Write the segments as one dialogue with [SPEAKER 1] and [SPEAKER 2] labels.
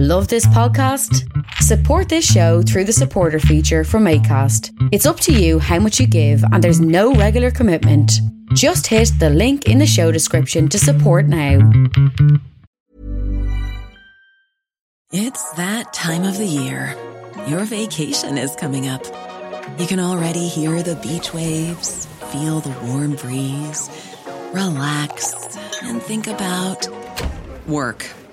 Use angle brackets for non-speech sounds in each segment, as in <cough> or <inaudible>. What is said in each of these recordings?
[SPEAKER 1] Love this podcast? Support this show through the supporter feature from ACAST. It's up to you how much you give, and there's no regular commitment. Just hit the link in the show description to support now.
[SPEAKER 2] It's that time of the year. Your vacation is coming up. You can already hear the beach waves, feel the warm breeze, relax, and think about work.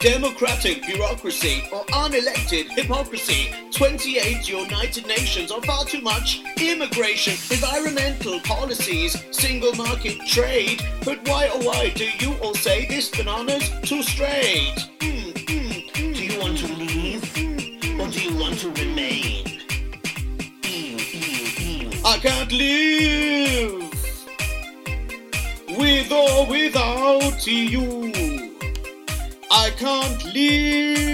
[SPEAKER 3] Democratic bureaucracy or unelected hypocrisy. 28 United Nations are far too much. Immigration, environmental policies, single market trade. But why oh why do you all say this banana's too straight? Mm, mm, mm. Do you want to leave or do you want to remain? I can't live with or without you. I can't live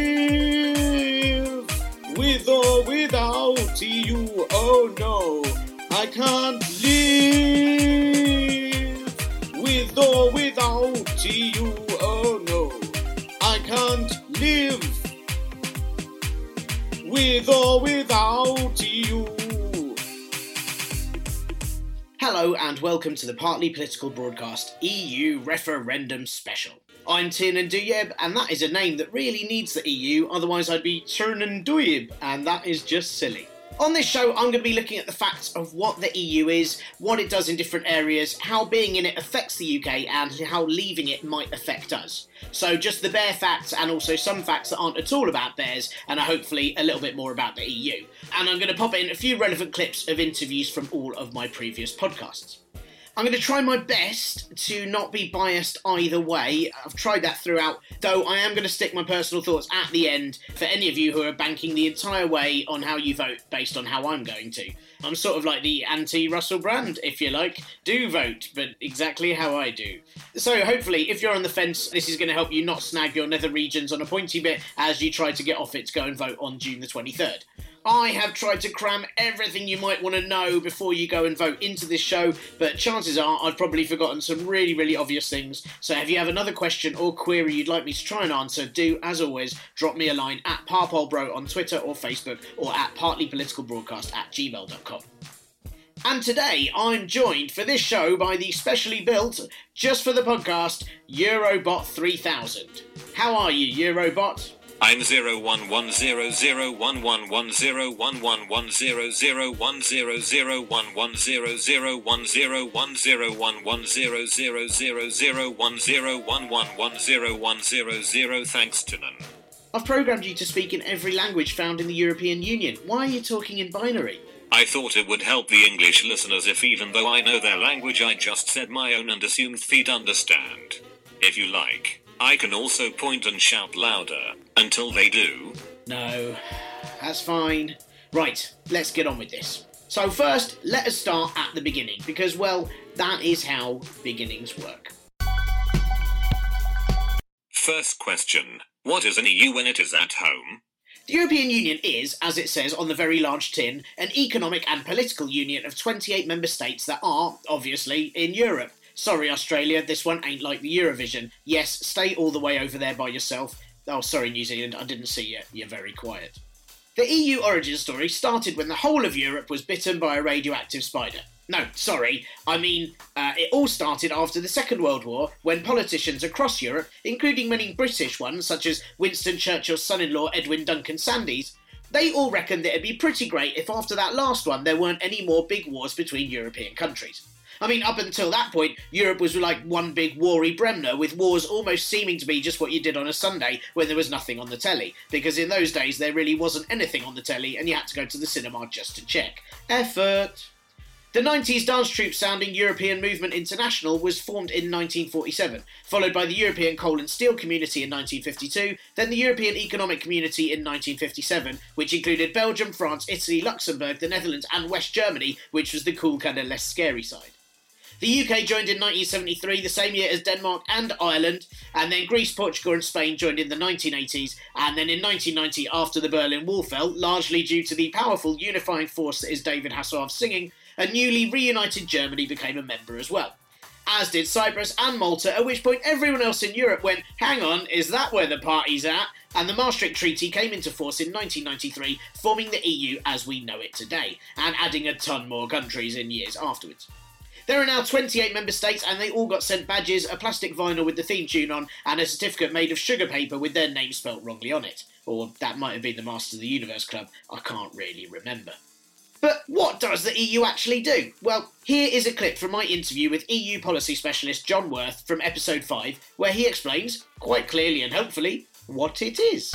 [SPEAKER 3] with or without you. Oh no, I can't live with or without you. Oh no, I can't live with or without you. Hello and welcome to the Partly Political Broadcast EU Referendum Special. I'm Tiernan Douieb, and that is a name that really needs the EU, otherwise, I'd be Tiernan Duyeb, and that is just silly. On this show, I'm going to be looking at the facts of what the EU is, what it does in different areas, how being in it affects the UK, and how leaving it might affect us. So, just the bare facts, and also some facts that aren't at all about bears, and are hopefully a little bit more about the EU. And I'm going to pop in a few relevant clips of interviews from all of my previous podcasts. I'm going to try my best to not be biased either way. I've tried that throughout, though I am going to stick my personal thoughts at the end for any of you who are banking the entire way on how you vote based on how I'm going to. I'm sort of like the anti Russell Brand, if you like. Do vote, but exactly how I do. So, hopefully, if you're on the fence, this is going to help you not snag your nether regions on a pointy bit as you try to get off it to go and vote on June the 23rd. I have tried to cram everything you might want to know before you go and vote into this show, but chances are I've probably forgotten some really, really obvious things. So if you have another question or query you'd like me to try and answer, do, as always, drop me a line at parpolbro on Twitter or Facebook or at partlypoliticalbroadcast at gmail.com. And today I'm joined for this show by the specially built, just for the podcast, Eurobot 3000. How are you, Eurobot?
[SPEAKER 4] Thanks to.
[SPEAKER 3] I've programmed you to speak in every language found in the European Union. Why are you talking in binary?
[SPEAKER 4] I thought it would help the English listeners if, even though I know their language, I just said my own and assumed they'd understand. If you like. I can also point and shout louder until they do.
[SPEAKER 3] No, that's fine. Right, let's get on with this. So, first, let us start at the beginning, because, well, that is how beginnings work.
[SPEAKER 4] First question What is an EU when it is at home?
[SPEAKER 3] The European Union is, as it says on the very large tin, an economic and political union of 28 member states that are, obviously, in Europe. Sorry, Australia, this one ain't like the Eurovision. Yes, stay all the way over there by yourself. Oh, sorry, New Zealand, I didn't see you. You're very quiet. The EU origin story started when the whole of Europe was bitten by a radioactive spider. No, sorry, I mean, uh, it all started after the Second World War when politicians across Europe, including many British ones such as Winston Churchill's son in law Edwin Duncan Sandys, They all reckoned that it'd be pretty great if after that last one there weren't any more big wars between European countries. I mean, up until that point, Europe was like one big warry Bremner, with wars almost seeming to be just what you did on a Sunday when there was nothing on the telly, because in those days there really wasn't anything on the telly and you had to go to the cinema just to check. Effort! The 90s dance troupe sounding European Movement International was formed in 1947, followed by the European Coal and Steel Community in 1952, then the European Economic Community in 1957, which included Belgium, France, Italy, Luxembourg, the Netherlands, and West Germany, which was the cool, kind of less scary side. The UK joined in 1973, the same year as Denmark and Ireland, and then Greece, Portugal, and Spain joined in the 1980s, and then in 1990, after the Berlin Wall fell, largely due to the powerful unifying force that is David Hasselhoff's singing, a newly reunited Germany became a member as well. As did Cyprus and Malta, at which point everyone else in Europe went, hang on, is that where the party's at? And the Maastricht Treaty came into force in 1993, forming the EU as we know it today, and adding a ton more countries in years afterwards. There are now 28 member states, and they all got sent badges, a plastic vinyl with the theme tune on, and a certificate made of sugar paper with their name spelt wrongly on it. Or that might have been the Masters of the Universe Club, I can't really remember. But what does the EU actually do? Well, here is a clip from my interview with EU policy specialist John Worth from episode 5, where he explains, quite clearly and hopefully, what it is.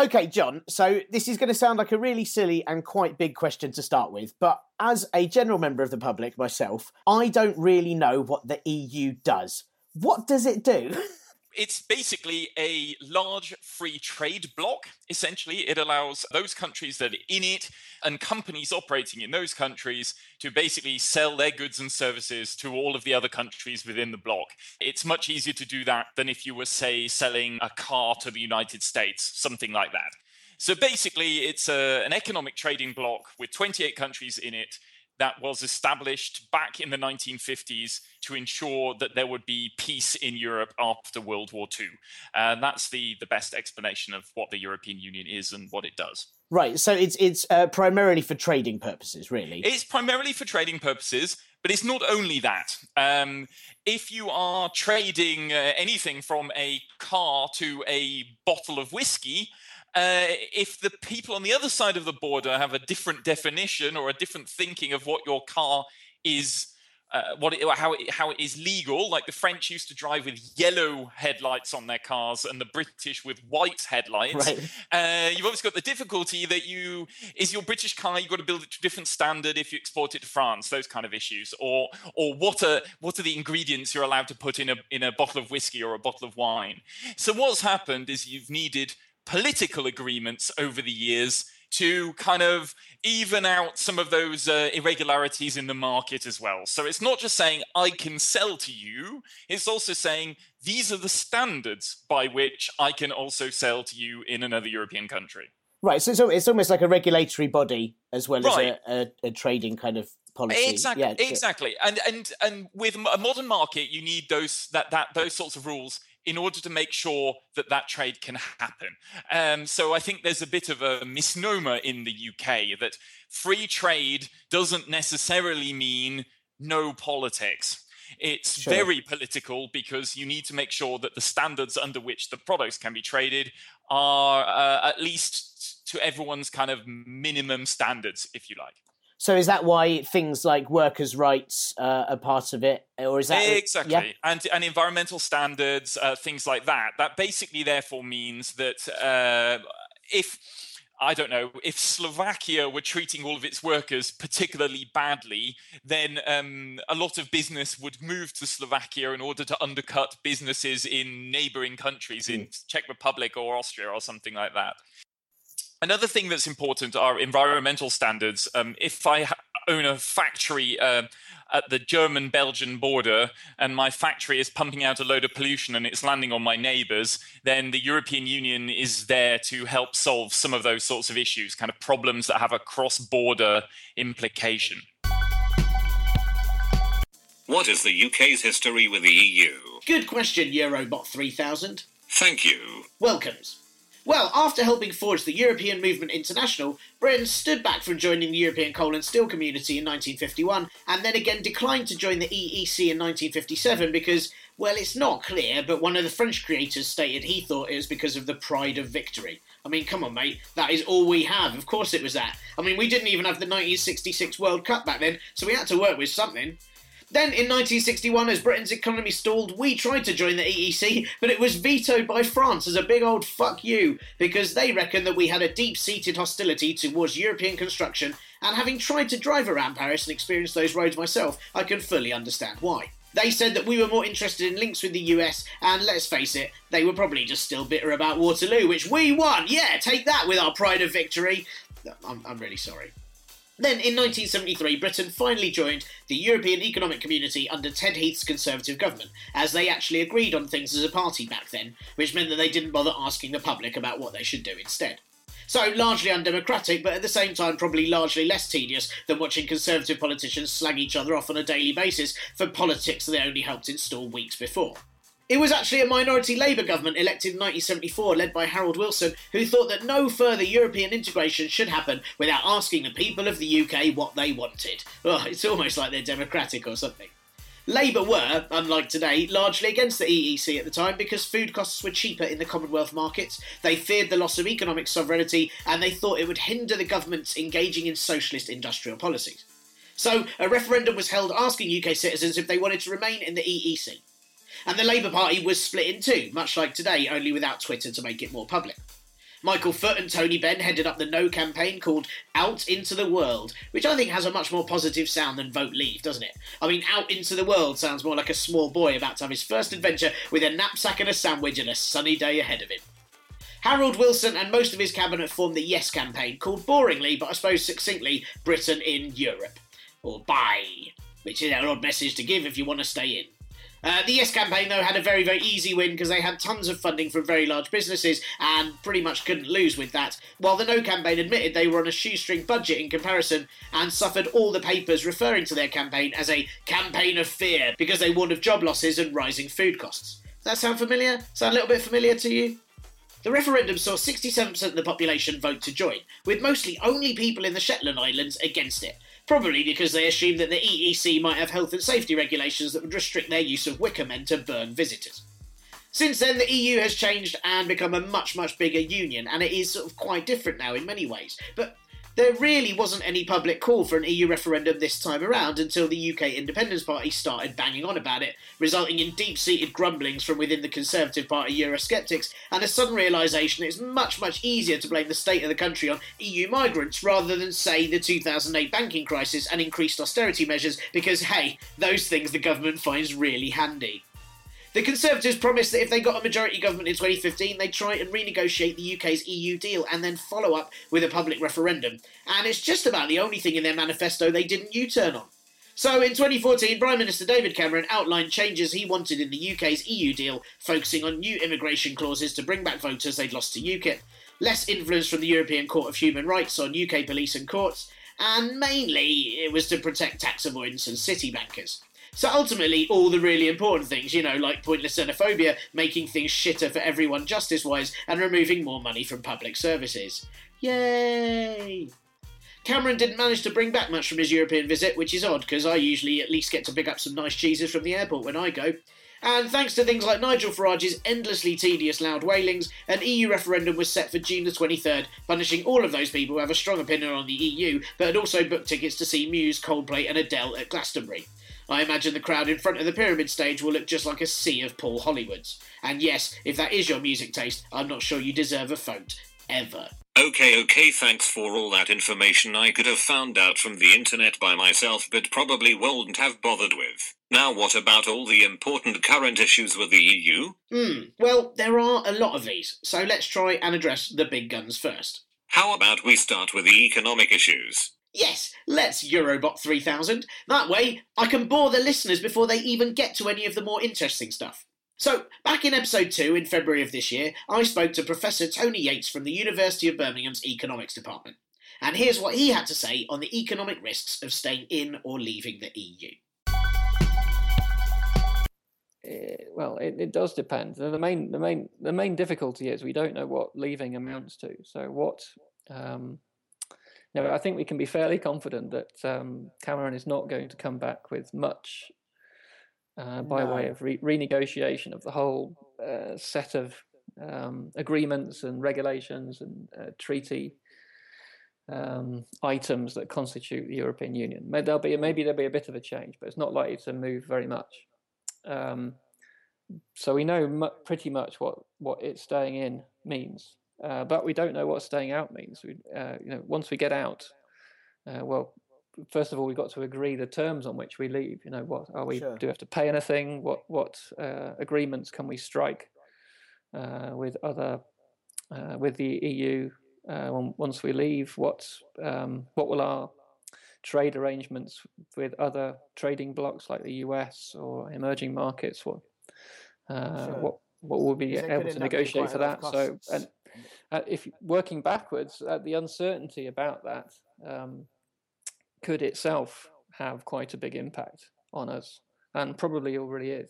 [SPEAKER 3] Okay, John, so this is going to sound like a really silly and quite big question to start with, but as a general member of the public myself, I don't really know what the EU does. What does it do? <laughs>
[SPEAKER 5] it's basically a large free trade block. Essentially, it allows those countries that are in it and companies operating in those countries to basically sell their goods and services to all of the other countries within the block. It's much easier to do that than if you were, say, selling a car to the United States, something like that. So basically, it's a, an economic trading block with 28 countries in it that was established back in the 1950s to ensure that there would be peace in Europe after World War II. And that's the, the best explanation of what the European Union is and what it does.
[SPEAKER 3] Right. So it's it's uh, primarily for trading purposes, really.
[SPEAKER 5] It's primarily for trading purposes, but it's not only that. Um, if you are trading uh, anything from a car to a bottle of whiskey, uh, if the people on the other side of the border have a different definition or a different thinking of what your car is, uh, what it, how it, how it is legal, like the French used to drive with yellow headlights on their cars and the British with white headlights. Right. Uh, you've obviously got the difficulty that you is your British car. You've got to build it to a different standard if you export it to France. Those kind of issues, or or what are what are the ingredients you're allowed to put in a in a bottle of whiskey or a bottle of wine? So what's happened is you've needed political agreements over the years to kind of even out some of those uh, irregularities in the market as well. So it's not just saying, I can sell to you, it's also saying, these are the standards by which I can also sell to you in another European country.
[SPEAKER 3] Right. So, so it's almost like a regulatory body as well right. as a, a, a, trading kind of policy.
[SPEAKER 5] Exactly. Yeah, exactly. And and and with a modern market, you need those that that those sorts of rules in order to make sure that that trade can happen. Um, so I think there's a bit of a misnomer in the UK that free trade doesn't necessarily mean no politics. It's sure. very political because you need to make sure that the standards under which the products can be traded are uh, at least to everyone's kind of minimum standards, if you like.
[SPEAKER 3] So is that why things like workers' rights uh, are part of it, or is that
[SPEAKER 5] exactly yeah? and and environmental standards, uh, things like that? That basically therefore means that uh, if I don't know, if Slovakia were treating all of its workers particularly badly, then um, a lot of business would move to Slovakia in order to undercut businesses in neighboring countries, in mm. Czech Republic or Austria or something like that. Another thing that's important are environmental standards. Um, if I ha- own a factory uh, at the German Belgian border and my factory is pumping out a load of pollution and it's landing on my neighbors, then the European Union is there to help solve some of those sorts of issues, kind of problems that have a cross border implication.
[SPEAKER 4] What is the UK's history with the EU?
[SPEAKER 3] Good question, Eurobot 3000.
[SPEAKER 4] Thank you.
[SPEAKER 3] Welcomes. Well, after helping forge the European Movement International, Britain stood back from joining the European Coal and Steel Community in 1951 and then again declined to join the EEC in 1957 because, well, it's not clear, but one of the French creators stated he thought it was because of the pride of victory. I mean, come on, mate. That is all we have. Of course it was that. I mean, we didn't even have the 1966 World Cup back then, so we had to work with something. Then in 1961, as Britain's economy stalled, we tried to join the EEC, but it was vetoed by France as a big old fuck you, because they reckon that we had a deep seated hostility towards European construction, and having tried to drive around Paris and experience those roads myself, I can fully understand why. They said that we were more interested in links with the US, and let's face it, they were probably just still bitter about Waterloo, which we won! Yeah, take that with our pride of victory! I'm, I'm really sorry. Then, in 1973, Britain finally joined the European Economic Community under Ted Heath's Conservative government, as they actually agreed on things as a party back then, which meant that they didn't bother asking the public about what they should do instead. So, largely undemocratic, but at the same time, probably largely less tedious than watching Conservative politicians slag each other off on a daily basis for politics they only helped install weeks before. It was actually a minority Labour government elected in 1974, led by Harold Wilson, who thought that no further European integration should happen without asking the people of the UK what they wanted. Oh, it's almost like they're democratic or something. Labour were, unlike today, largely against the EEC at the time because food costs were cheaper in the Commonwealth markets, they feared the loss of economic sovereignty, and they thought it would hinder the governments engaging in socialist industrial policies. So, a referendum was held asking UK citizens if they wanted to remain in the EEC. And the Labour Party was split in two, much like today, only without Twitter to make it more public. Michael Foot and Tony Benn headed up the No campaign called Out Into the World, which I think has a much more positive sound than Vote Leave, doesn't it? I mean, Out Into the World sounds more like a small boy about to have his first adventure with a knapsack and a sandwich and a sunny day ahead of him. Harold Wilson and most of his cabinet formed the Yes campaign, called boringly, but I suppose succinctly, Britain in Europe. Or Bye, which is an odd message to give if you want to stay in. Uh, the Yes campaign, though, had a very, very easy win because they had tons of funding from very large businesses and pretty much couldn't lose with that. While the No campaign admitted they were on a shoestring budget in comparison and suffered all the papers referring to their campaign as a campaign of fear because they warned of job losses and rising food costs. Does that sound familiar? Sound a little bit familiar to you? The referendum saw 67% of the population vote to join, with mostly only people in the Shetland Islands against it probably because they assumed that the EEC might have health and safety regulations that would restrict their use of wicker men to burn visitors. Since then, the EU has changed and become a much, much bigger union, and it is sort of quite different now in many ways. But there really wasn't any public call for an EU referendum this time around until the UK Independence Party started banging on about it, resulting in deep seated grumblings from within the Conservative Party Eurosceptics and a sudden realisation it's much, much easier to blame the state of the country on EU migrants rather than, say, the 2008 banking crisis and increased austerity measures because, hey, those things the government finds really handy. The Conservatives promised that if they got a majority government in 2015, they'd try and renegotiate the UK's EU deal and then follow up with a public referendum. And it's just about the only thing in their manifesto they didn't U turn on. So in 2014, Prime Minister David Cameron outlined changes he wanted in the UK's EU deal, focusing on new immigration clauses to bring back voters they'd lost to UKIP, less influence from the European Court of Human Rights on UK police and courts, and mainly it was to protect tax avoidance and city bankers. So ultimately, all the really important things, you know, like pointless xenophobia, making things shitter for everyone justice wise, and removing more money from public services. Yay! Cameron didn't manage to bring back much from his European visit, which is odd because I usually at least get to pick up some nice cheeses from the airport when I go. And thanks to things like Nigel Farage's endlessly tedious loud wailings, an EU referendum was set for June the 23rd, punishing all of those people who have a strong opinion on the EU, but had also booked tickets to see Muse, Coldplay, and Adele at Glastonbury. I imagine the crowd in front of the pyramid stage will look just like a sea of Paul Hollywoods. And yes, if that is your music taste, I'm not sure you deserve a vote. Ever.
[SPEAKER 4] Okay, okay, thanks for all that information I could have found out from the internet by myself but probably wouldn't have bothered with. Now, what about all the important current issues with the EU?
[SPEAKER 3] Hmm, well, there are a lot of these, so let's try and address the big guns first.
[SPEAKER 4] How about we start with the economic issues?
[SPEAKER 3] Yes, let's Eurobot 3000. That way, I can bore the listeners before they even get to any of the more interesting stuff. So, back in episode 2 in February of this year, I spoke to Professor Tony Yates from the University of Birmingham's Economics Department. And here's what he had to say on the economic risks of staying in or leaving the EU.
[SPEAKER 6] Uh, well, it, it does depend. The main, the main, the main difficulty is we don't know what leaving amounts to. So, what um, no, I think we can be fairly confident that um, Cameron is not going to come back with much uh, by no. way of re- renegotiation of the whole uh, set of um, agreements and regulations and uh, treaty um, items that constitute the European Union. There'll be maybe there'll be a bit of a change, but it's not likely to move very much. Um, so we know mu- pretty much what what it staying in means, uh, but we don't know what staying out means. We, uh, you know, once we get out, uh, well, first of all, we've got to agree the terms on which we leave. You know, what are we?
[SPEAKER 7] Sure.
[SPEAKER 6] Do we have to pay anything? What what uh, agreements can we strike uh, with other uh, with the EU uh, once we leave? What um, what will our trade arrangements with other trading blocks like the US or emerging markets? What uh,
[SPEAKER 7] Sure.
[SPEAKER 6] what what will be able to negotiate for that? So and uh, if working backwards, uh, the uncertainty about that um, could itself have quite a big impact on us, and probably already is.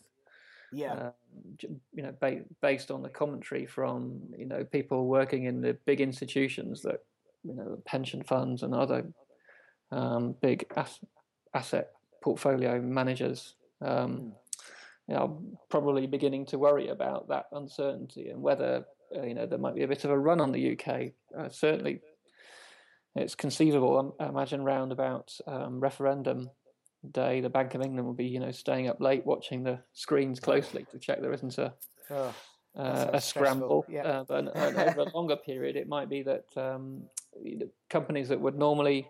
[SPEAKER 7] Yeah.
[SPEAKER 6] J- you know, ba- based on the commentary from you know people working in the big institutions that you know pension funds and other um, big ass- asset portfolio managers. Um, you know, probably beginning to worry about that uncertainty and whether uh, you know there might be a bit of a run on the UK. Uh, certainly, it's conceivable. um, I imagine round about um, referendum day, the Bank of England will be you know staying up late watching the screens closely to check there isn't a
[SPEAKER 7] Oh,
[SPEAKER 6] uh, a scramble.
[SPEAKER 7] yeah.
[SPEAKER 6] Uh, but an- an- <laughs> over a longer period, it might be that um, companies that would normally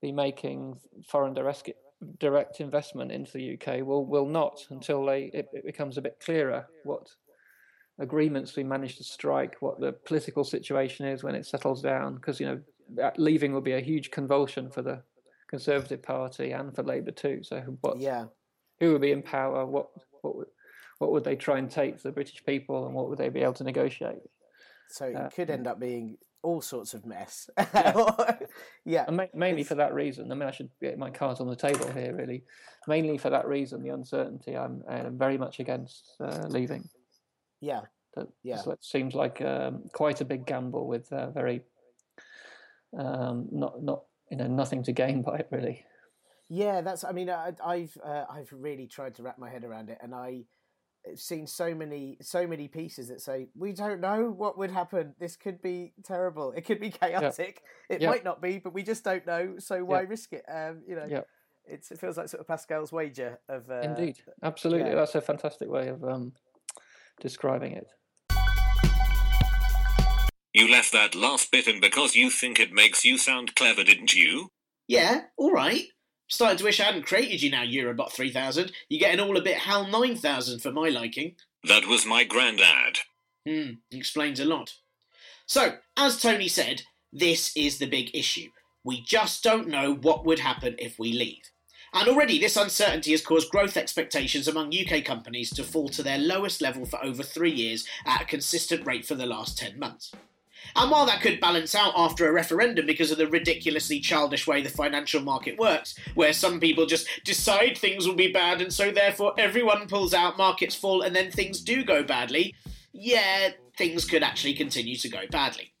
[SPEAKER 6] be making foreign direct direct investment into the UK will will not until they it, it becomes a bit clearer what agreements we manage to strike, what the political situation is when it settles down. Because you know, that leaving will be a huge convulsion for the Conservative Party and for Labour too. So what
[SPEAKER 7] yeah.
[SPEAKER 6] who would be in power? What what would what would they try and take to the British people, and what would they be able to negotiate?
[SPEAKER 7] So it
[SPEAKER 6] Uh,
[SPEAKER 7] could end up being all sorts of mess. <laughs>
[SPEAKER 6] Yeah.
[SPEAKER 7] yeah.
[SPEAKER 6] And ma- mainly
[SPEAKER 7] It's-
[SPEAKER 6] for that reason. I mean, I should get my cards on the table here, really. Mainly for that reason, the uncertainty. I'm uh, very much against uh, leaving.
[SPEAKER 7] Yeah.
[SPEAKER 6] That,
[SPEAKER 7] Yeah.
[SPEAKER 6] so it seems like um, quite a big gamble with uh, very um, not not you know nothing to gain by it, really.
[SPEAKER 7] Yeah, that's. I mean, I, I've uh, I've really tried to wrap my head around it, and I have seen so many so many pieces that say we don't know what would happen. This could be terrible. It could be chaotic. It
[SPEAKER 6] Yeah.
[SPEAKER 7] might not be, but we just don't know. So why
[SPEAKER 6] Yeah.
[SPEAKER 7] risk it? Um, you know,
[SPEAKER 6] Yeah.
[SPEAKER 7] it's, it feels like sort of Pascal's wager of uh,
[SPEAKER 6] Indeed, absolutely.
[SPEAKER 7] yeah.
[SPEAKER 6] That's a fantastic way of um, describing it.
[SPEAKER 4] You left that last bit in because you think it makes you sound clever, didn't you?
[SPEAKER 3] Yeah, all right. Starting to wish I hadn't created you now, Eurobot 3000. You're getting all a bit HAL 9000 for my liking.
[SPEAKER 4] That was my grandad.
[SPEAKER 3] Hmm, explains a lot. So, as Tony said, this is the big issue. We just don't know what would happen if we leave. And already this uncertainty has caused growth expectations among UK companies to fall to their lowest level for over three years at a consistent rate for the last 10 months. And while that could balance out after a referendum because of the ridiculously childish way the financial market works, where some people just decide things will be bad and so therefore everyone pulls out, markets fall, and then things do go badly, yeah, things could actually continue to go badly.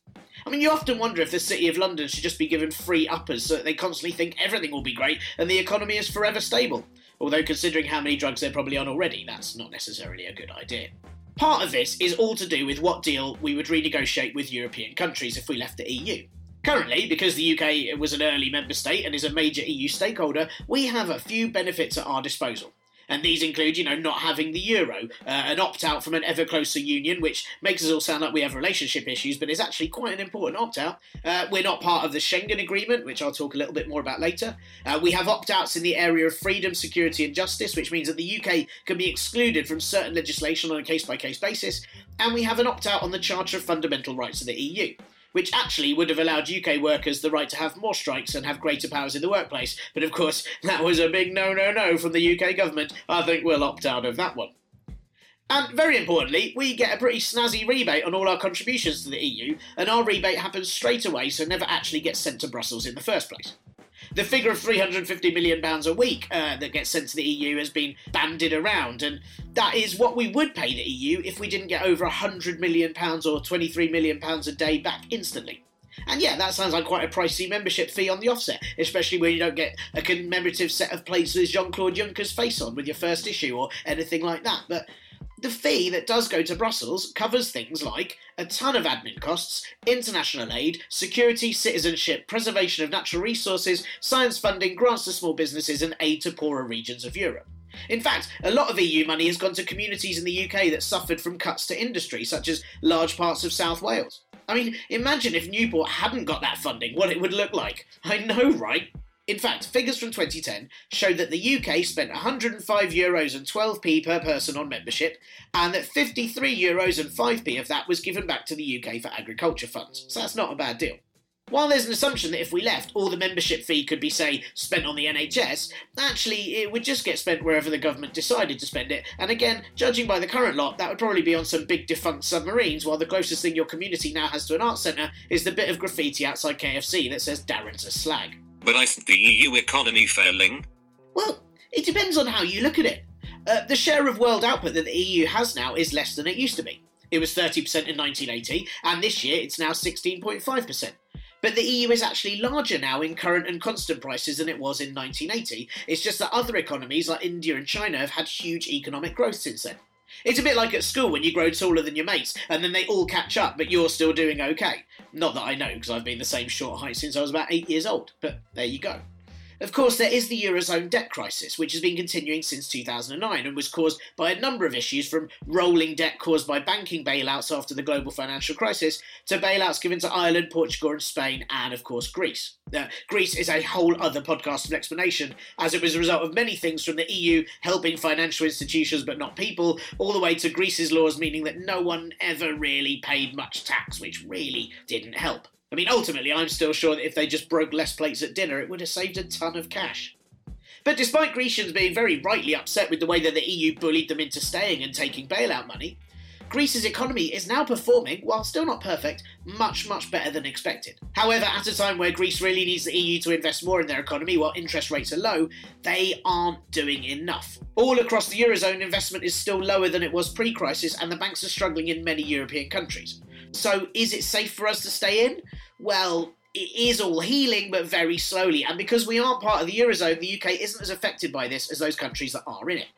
[SPEAKER 3] I mean, you often wonder if the City of London should just be given free uppers so that they constantly think everything will be great and the economy is forever stable. Although, considering how many drugs they're probably on already, that's not necessarily a good idea. Part of this is all to do with what deal we would renegotiate with European countries if we left the EU. Currently, because the UK was an early member state and is a major EU stakeholder, we have a few benefits at our disposal. And these include, you know, not having the euro, uh, an opt out from an ever closer union, which makes us all sound like we have relationship issues, but is actually quite an important opt out. Uh, we're not part of the Schengen Agreement, which I'll talk a little bit more about later. Uh, we have opt outs in the area of freedom, security, and justice, which means that the UK can be excluded from certain legislation on a case by case basis. And we have an opt out on the Charter of Fundamental Rights of the EU which actually would have allowed UK workers the right to have more strikes and have greater powers in the workplace. But of course, that was a big no, no, no from the UK government. I think we'll opt out of that one. And very importantly, we get a pretty snazzy rebate on all our contributions to the EU, and our rebate happens straight away, so never actually gets sent to Brussels in the first place. The figure of £350 million a week uh, that gets sent to the EU has been bandied around, and that is what we would pay the EU if we didn't get over £100 million or £23 million a day back instantly. And yeah, that sounds like quite a pricey membership fee on the offset, especially when you don't get a commemorative set of plates with Jean Claude Juncker's face on with your first issue or anything like that. But The fee that does go to Brussels covers things like a ton of admin costs, international aid, security, citizenship, preservation of natural resources, science funding, grants to small businesses, and aid to poorer regions of Europe. In fact, a lot of EU money has gone to communities in the UK that suffered from cuts to industry, such as large parts of South Wales. I mean, imagine if Newport hadn't got that funding, what it would look like. I know, right? In fact, figures from 2010 show that the UK spent 105 euros and 12p per person on membership, and that 53 euros and 5p of that was given back to the UK for agriculture funds. So that's not a bad deal. While there's an assumption that if we left, all the membership fee could be, say, spent on the NHS, actually, it would just get spent wherever the government decided to spend it. And again, judging by the current lot, that would probably be on some big defunct submarines, while the closest thing your community now has to an art centre is the bit of graffiti outside KFC that says Darren's a slag.
[SPEAKER 4] But isn't the EU economy failing?
[SPEAKER 3] Well, it depends on how you look at it. Uh, the share of world output that the EU has now is less than it used to be. It was 30% in 1980, and this year it's now 16.5%. But the EU is actually larger now in current and constant prices than it was in 1980. It's just that other economies like India and China have had huge economic growth since then. It's a bit like at school when you grow taller than your mates and then they all catch up, but you're still doing okay. Not that I know, because I've been the same short height since I was about eight years old, but there you go. Of course, there is the Eurozone debt crisis, which has been continuing since 2009 and was caused by a number of issues from rolling debt caused by banking bailouts after the global financial crisis to bailouts given to Ireland, Portugal, and Spain, and of course, Greece. Greece is a whole other podcast of explanation, as it was a result of many things from the EU helping financial institutions but not people, all the way to Greece's laws meaning that no one ever really paid much tax, which really didn't help. I mean, ultimately, I'm still sure that if they just broke less plates at dinner, it would have saved a ton of cash. But despite Grecians being very rightly upset with the way that the EU bullied them into staying and taking bailout money, Greece's economy is now performing, while still not perfect, much, much better than expected. However, at a time where Greece really needs the EU to invest more in their economy while interest rates are low, they aren't doing enough. All across the Eurozone, investment is still lower than it was pre crisis, and the banks are struggling in many European countries. So, is it safe for us to stay in? Well, it is all healing, but very slowly. And because we aren't part of the Eurozone, the UK isn't as affected by this as those countries that are in it.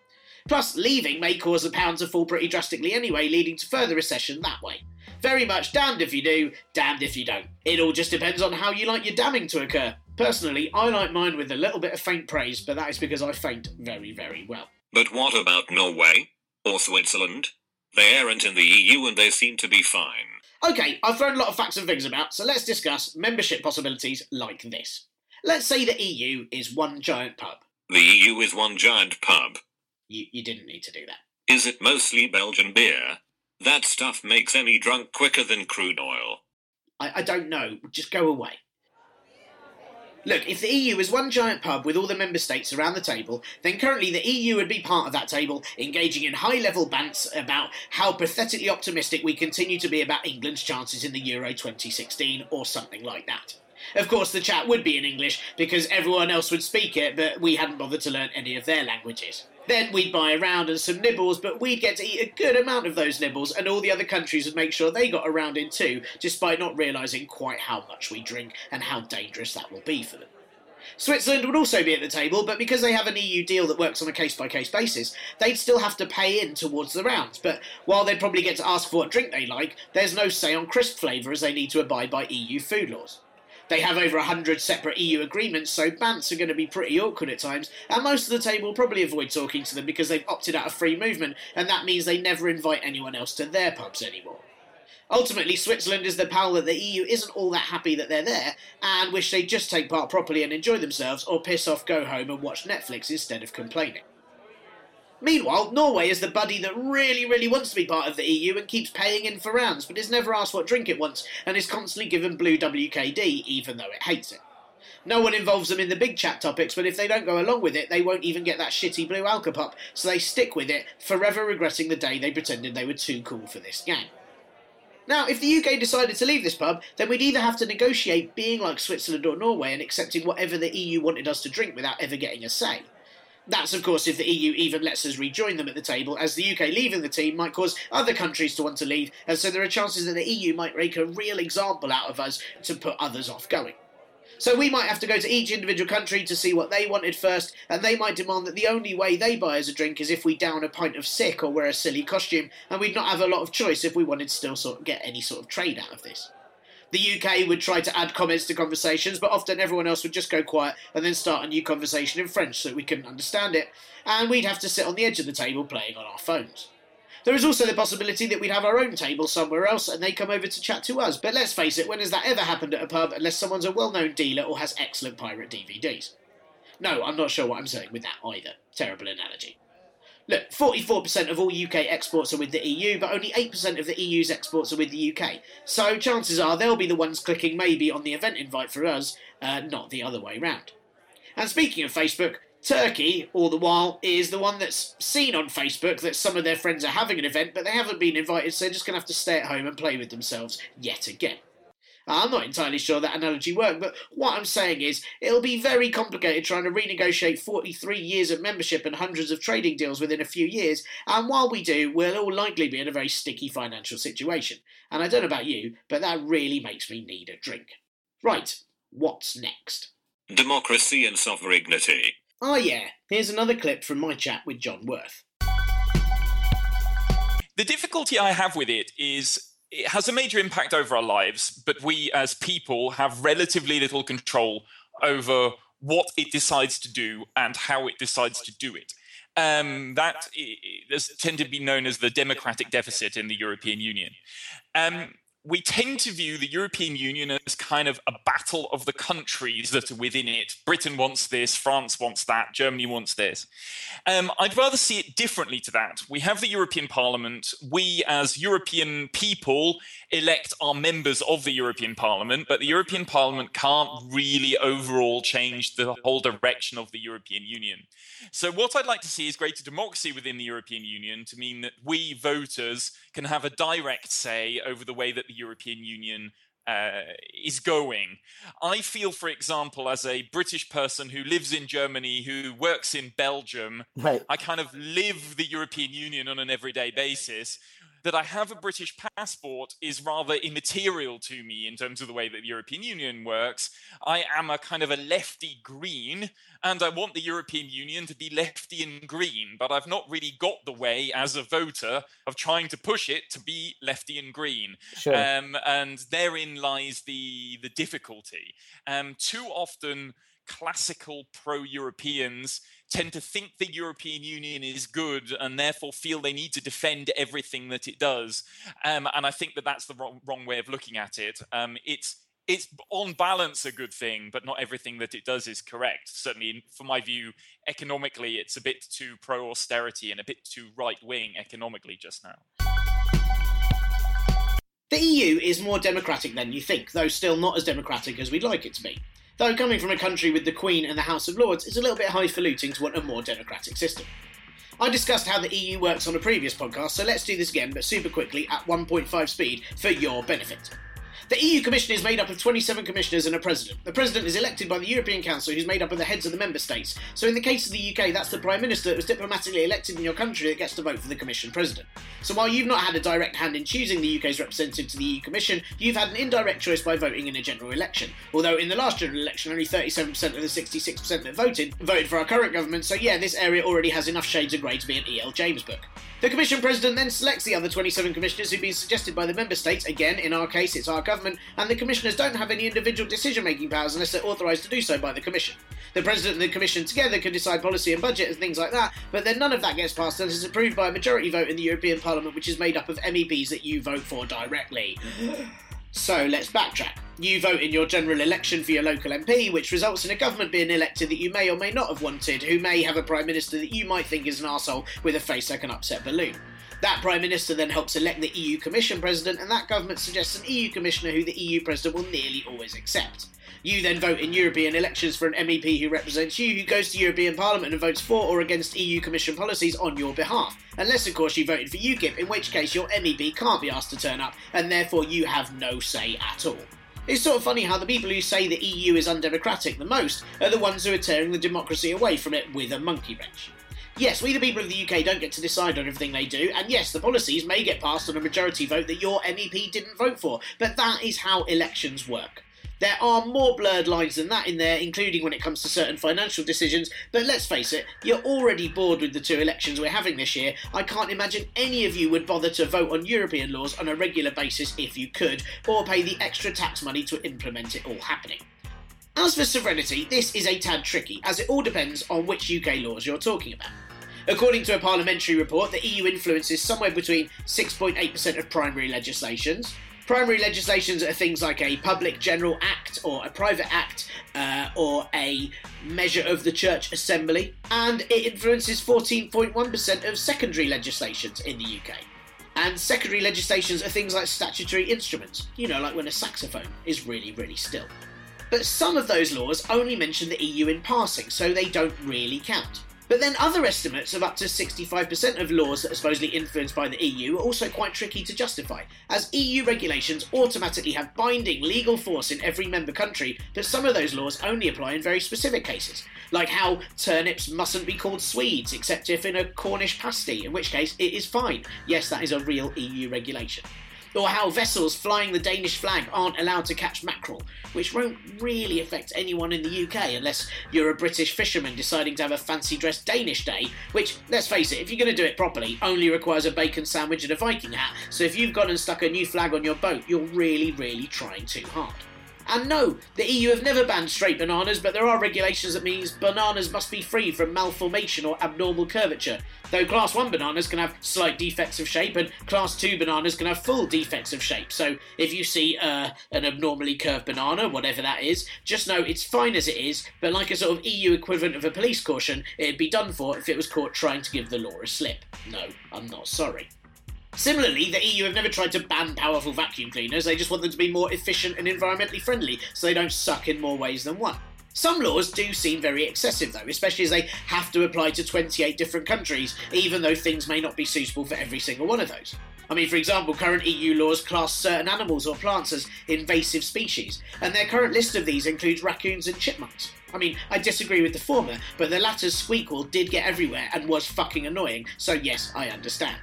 [SPEAKER 3] Plus, leaving may cause the pound to fall pretty drastically anyway, leading to further recession that way. Very much damned if you do, damned if you don't. It all just depends on how you like your damning to occur. Personally, I like mine with a little bit of faint praise, but that is because I faint very, very well.
[SPEAKER 4] But what about Norway? Or Switzerland? They aren't in the EU and they seem to be fine.
[SPEAKER 3] Okay, I've thrown a lot of facts and figures about, so let's discuss membership possibilities like this. Let's say the EU is one giant pub.
[SPEAKER 4] The EU is one giant pub.
[SPEAKER 3] You, you didn't need to do that.
[SPEAKER 4] Is it mostly Belgian beer? That stuff makes any drunk quicker than crude oil.
[SPEAKER 3] I, I don't know. Just go away. Look, if the EU is one giant pub with all the member states around the table, then currently the EU would be part of that table, engaging in high level bants about how pathetically optimistic we continue to be about England's chances in the Euro 2016, or something like that. Of course, the chat would be in English because everyone else would speak it, but we hadn't bothered to learn any of their languages. Then we'd buy a round and some nibbles, but we'd get to eat a good amount of those nibbles, and all the other countries would make sure they got a round in too, despite not realising quite how much we drink and how dangerous that will be for them. Switzerland would also be at the table, but because they have an EU deal that works on a case by case basis, they'd still have to pay in towards the rounds. But while they'd probably get to ask for what drink they like, there's no say on crisp flavour as they need to abide by EU food laws. They have over 100 separate EU agreements, so bants are going to be pretty awkward at times, and most of the table probably avoid talking to them because they've opted out of free movement, and that means they never invite anyone else to their pubs anymore. Ultimately, Switzerland is the pal that the EU isn't all that happy that they're there, and wish they'd just take part properly and enjoy themselves, or piss off, go home, and watch Netflix instead of complaining. Meanwhile, Norway is the buddy that really, really wants to be part of the EU and keeps paying in for rounds, but is never asked what drink it wants, and is constantly given blue WKD, even though it hates it. No one involves them in the big chat topics, but if they don't go along with it, they won't even get that shitty blue alcopop, so they stick with it, forever regretting the day they pretended they were too cool for this gang. Now, if the UK decided to leave this pub, then we'd either have to negotiate being like Switzerland or Norway and accepting whatever the EU wanted us to drink without ever getting a say. That's, of course, if the EU even lets us rejoin them at the table, as the UK leaving the team might cause other countries to want to leave, and so there are chances that the EU might make a real example out of us to put others off going. So we might have to go to each individual country to see what they wanted first, and they might demand that the only way they buy us a drink is if we down a pint of sick or wear a silly costume, and we'd not have a lot of choice if we wanted to still sort of get any sort of trade out of this. The UK would try to add comments to conversations, but often everyone else would just go quiet and then start a new conversation in French so we couldn't understand it, and we'd have to sit on the edge of the table playing on our phones. There is also the possibility that we'd have our own table somewhere else and they come over to chat to us, but let's face it, when has that ever happened at a pub unless someone's a well known dealer or has excellent pirate DVDs? No, I'm not sure what I'm saying with that either. Terrible analogy. Look, 44% of all UK exports are with the EU, but only 8% of the EU's exports are with the UK. So chances are they'll be the ones clicking maybe on the event invite for us, uh, not the other way round. And speaking of Facebook, Turkey, all the while, is the one that's seen on Facebook that some of their friends are having an event, but they haven't been invited, so they're just going to have to stay at home and play with themselves yet again. I'm not entirely sure that analogy worked, but what I'm saying is it'll be very complicated trying to renegotiate 43 years of membership and hundreds of trading deals within a few years, and while we do, we'll all likely be in a very sticky financial situation. And I don't know about you, but that really makes me need a drink. Right, what's next?
[SPEAKER 4] Democracy and sovereignty.
[SPEAKER 3] Oh, yeah, here's another clip from my chat with John Worth.
[SPEAKER 5] The difficulty I have with it is it has a major impact over our lives, but we as people have relatively little control over what it decides to do and how it decides to do it. Um, tended to be known as the democratic deficit in the European Union. Um, we tend to view the European Union as kind of a battle of the countries that are within it. Britain wants this, France wants that, Germany wants this. Um, I'd rather see it differently to that. We have the European Parliament. We, as European people, elect our members of the European Parliament, but the European Parliament can't really overall change the whole direction of the European Union. So, what I'd like to see is greater democracy within the European Union to mean that we voters can have a direct say over the way that the European Union uh, is going. I feel, for example, as a British person who lives in Germany, who works in Belgium,
[SPEAKER 7] right.
[SPEAKER 5] I kind of live the European Union on an everyday basis that I have a British passport is rather immaterial to me in terms of the way that the European Union works. I am a kind of a lefty green, and I want the European Union to be lefty and green, but I've not really got the way as a voter of trying to push it to be lefty and green.
[SPEAKER 7] Sure.
[SPEAKER 5] Um, and therein lies the the difficulty. Um, too often classical pro Europeans tend to think the European Union is good and therefore feel they need to defend everything that it does. Um, and I think that that's the wrong, wrong way of looking at it. Um, it's it's on balance a good thing, but not everything that it does is correct. Certainly, for my view, economically, it's a bit too pro austerity and a bit too right wing economically just now.
[SPEAKER 3] The EU is more democratic than you think, though still not as democratic as we'd like it to be. Though coming from a country with the Queen and the House of Lords, it's a little bit highfalutin to want a more democratic system. I discussed how the EU works on a previous podcast, so let's do this again, but super quickly at 1.5 speed for your benefit. The EU Commission is made up of 27 commissioners and a president. The president is elected by the European Council, who's made up of the heads of the member states. So, in the case of the UK, that's the Prime Minister that was diplomatically elected in your country that gets to vote for the Commission president. So, while you've not had a direct hand in choosing the UK's representative to the EU Commission, you've had an indirect choice by voting in a general election. Although, in the last general election, only 37% of the 66% that voted voted for our current government, so yeah, this area already has enough shades of grey to be an E.L. James book. The Commission President then selects the other 27 commissioners who've been suggested by the Member States, again, in our case, it's our government, and the Commissioners don't have any individual decision making powers unless they're authorised to do so by the Commission. The President and the Commission together can decide policy and budget and things like that, but then none of that gets passed unless it's approved by a majority vote in the European Parliament, which is made up of MEPs that you vote for directly. So let's backtrack. You vote in your general election for your local MP, which results in a government being elected that you may or may not have wanted, who may have a Prime Minister that you might think is an arsehole with a face like an upset balloon. That Prime Minister then helps elect the EU Commission President, and that government suggests an EU Commissioner who the EU President will nearly always accept. You then vote in European elections for an MEP who represents you, who goes to European Parliament and votes for or against EU Commission policies on your behalf. Unless, of course, you voted for UKIP, in which case your MEP can't be asked to turn up, and therefore you have no say at all. It's sort of funny how the people who say the EU is undemocratic the most are the ones who are tearing the democracy away from it with a monkey wrench. Yes, we the people of the UK don't get to decide on everything they do, and yes, the policies may get passed on a majority vote that your MEP didn't vote for, but that is how elections work. There are more blurred lines than that in there, including when it comes to certain financial decisions, but let's face it, you're already bored with the two elections we're having this year. I can't imagine any of you would bother to vote on European laws on a regular basis if you could, or pay the extra tax money to implement it all happening. As for sovereignty, this is a tad tricky, as it all depends on which UK laws you're talking about. According to a parliamentary report, the EU influences somewhere between 6.8% of primary legislations. Primary legislations are things like a public general act or a private act uh, or a measure of the church assembly, and it influences 14.1% of secondary legislations in the UK. And secondary legislations are things like statutory instruments, you know, like when a saxophone is really, really still. But some of those laws only mention the EU in passing, so they don't really count. But then other estimates of up to 65% of laws that are supposedly influenced by the EU are also quite tricky to justify, as EU regulations automatically have binding legal force in every member country, but some of those laws only apply in very specific cases, like how turnips mustn't be called Swedes except if in a Cornish pasty, in which case it is fine. Yes, that is a real EU regulation or how vessels flying the Danish flag aren't allowed to catch mackerel, which won't really affect anyone in the UK unless you're a British fisherman deciding to have a fancy dress Danish day, which, let's face it, if you're going to do it properly, only requires a bacon sandwich and a Viking hat, so if you've gone and stuck a new flag on your boat, you're really, really trying too hard. And no, the EU have never banned straight bananas, but there are regulations that means bananas must be free from malformation or abnormal curvature. Though Class 1 bananas can have slight defects of shape, and Class 2 bananas can have full defects of shape. So if you see uh, an abnormally curved banana, whatever that is, just know it's fine as it is, but like a sort of EU equivalent of a police caution, it'd be done for if it was caught trying to give the law a slip. No, I'm not sorry. Similarly, the EU have never tried to ban powerful vacuum cleaners, they just want them to be more efficient and environmentally friendly, so they don't suck in more ways than one. Some laws do seem very excessive, though, especially as they have to apply to 28 different countries, even though things may not be suitable for every single one of those. I mean, for example, current EU laws class certain animals or plants as invasive species, and their current list of these includes raccoons and chipmunks. I mean, I disagree with the former, but the latter's squeakle did get everywhere and was fucking annoying, so yes, I understand.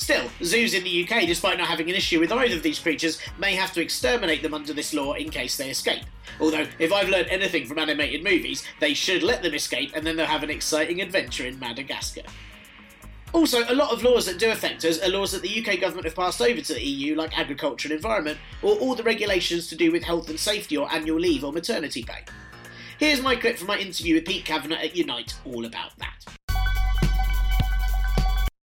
[SPEAKER 3] Still, zoos in the UK, despite not having an issue with either of these creatures, may have to exterminate them under this law in case they escape. Although, if I've learned anything from animated movies, they should let them escape and then they'll have an exciting adventure in Madagascar. Also, a lot of laws that do affect us are laws that the UK government have passed over to the EU, like agriculture and environment, or all the regulations to do with health and safety or annual leave or maternity pay. Here's my clip from my interview with Pete Kavanagh at Unite, all about that.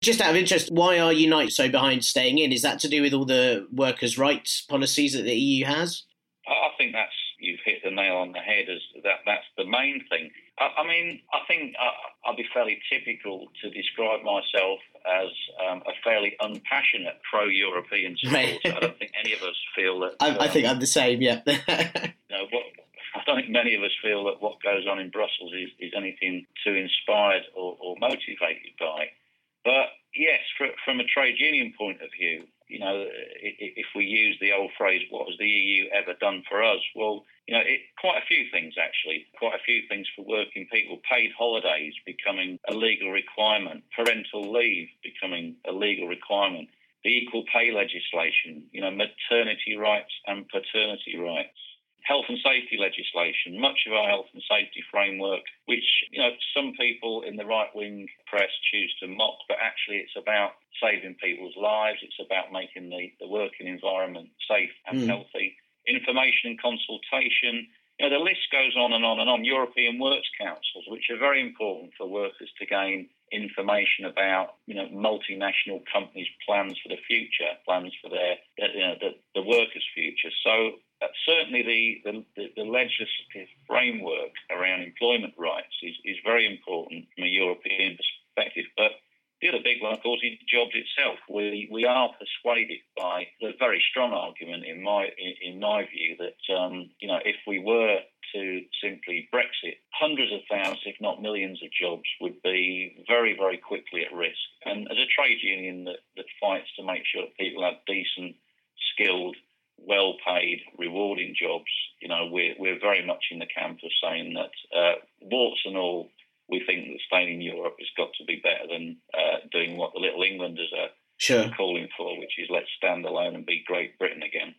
[SPEAKER 3] Just out of interest, why are Unite so behind staying in? Is that to do with all the workers' rights policies that the EU has?
[SPEAKER 8] I think that's you've hit the nail on the head. As that that's the main thing. I, I mean, I think I, I'll be fairly typical to describe myself as um, a fairly unpassionate pro-European <laughs> supporter. I don't think any of us feel that.
[SPEAKER 3] I, um, I think I'm the same. Yeah. <laughs>
[SPEAKER 8] you know, what, I don't think many of us feel that what goes on in Brussels is, is anything too inspired or, or motivated by. But yes, for, from a trade union point of view, you know, if we use the old phrase, what has the EU ever done for us? Well, you know, it, quite a few things actually, quite a few things for working people. Paid holidays becoming a legal requirement, parental leave becoming a legal requirement, the equal pay legislation, you know, maternity rights and paternity rights health and safety legislation, much of our health and safety framework, which you know some people in the right wing press choose to mock, but actually it's about saving people's lives. It's about making the, the working environment safe and mm. healthy. Information and consultation. You know, the list goes on and on and on. European Works Councils, which are very important for workers to gain information about, you know, multinational companies' plans for the future, plans for their, you know, the, the workers' future. So certainly the, the, the, legislative framework around employment rights is, is very important from a European perspective. But the other big one, of course, is jobs itself. We we are persuaded by the very strong argument, in my in, my view, that um, you know if we were to simply Brexit, hundreds of thousands, if not millions, of jobs would be very very quickly at risk. And as a trade union that, that fights to make sure that people have decent, skilled well paid, rewarding jobs, you know, we're, we're very much in the camp of saying that, uh, warts and all, we think that staying in Europe has got to be better than uh, doing what the Little Englanders are
[SPEAKER 3] sure.
[SPEAKER 8] calling for, which is let's stand alone and be Great Britain again.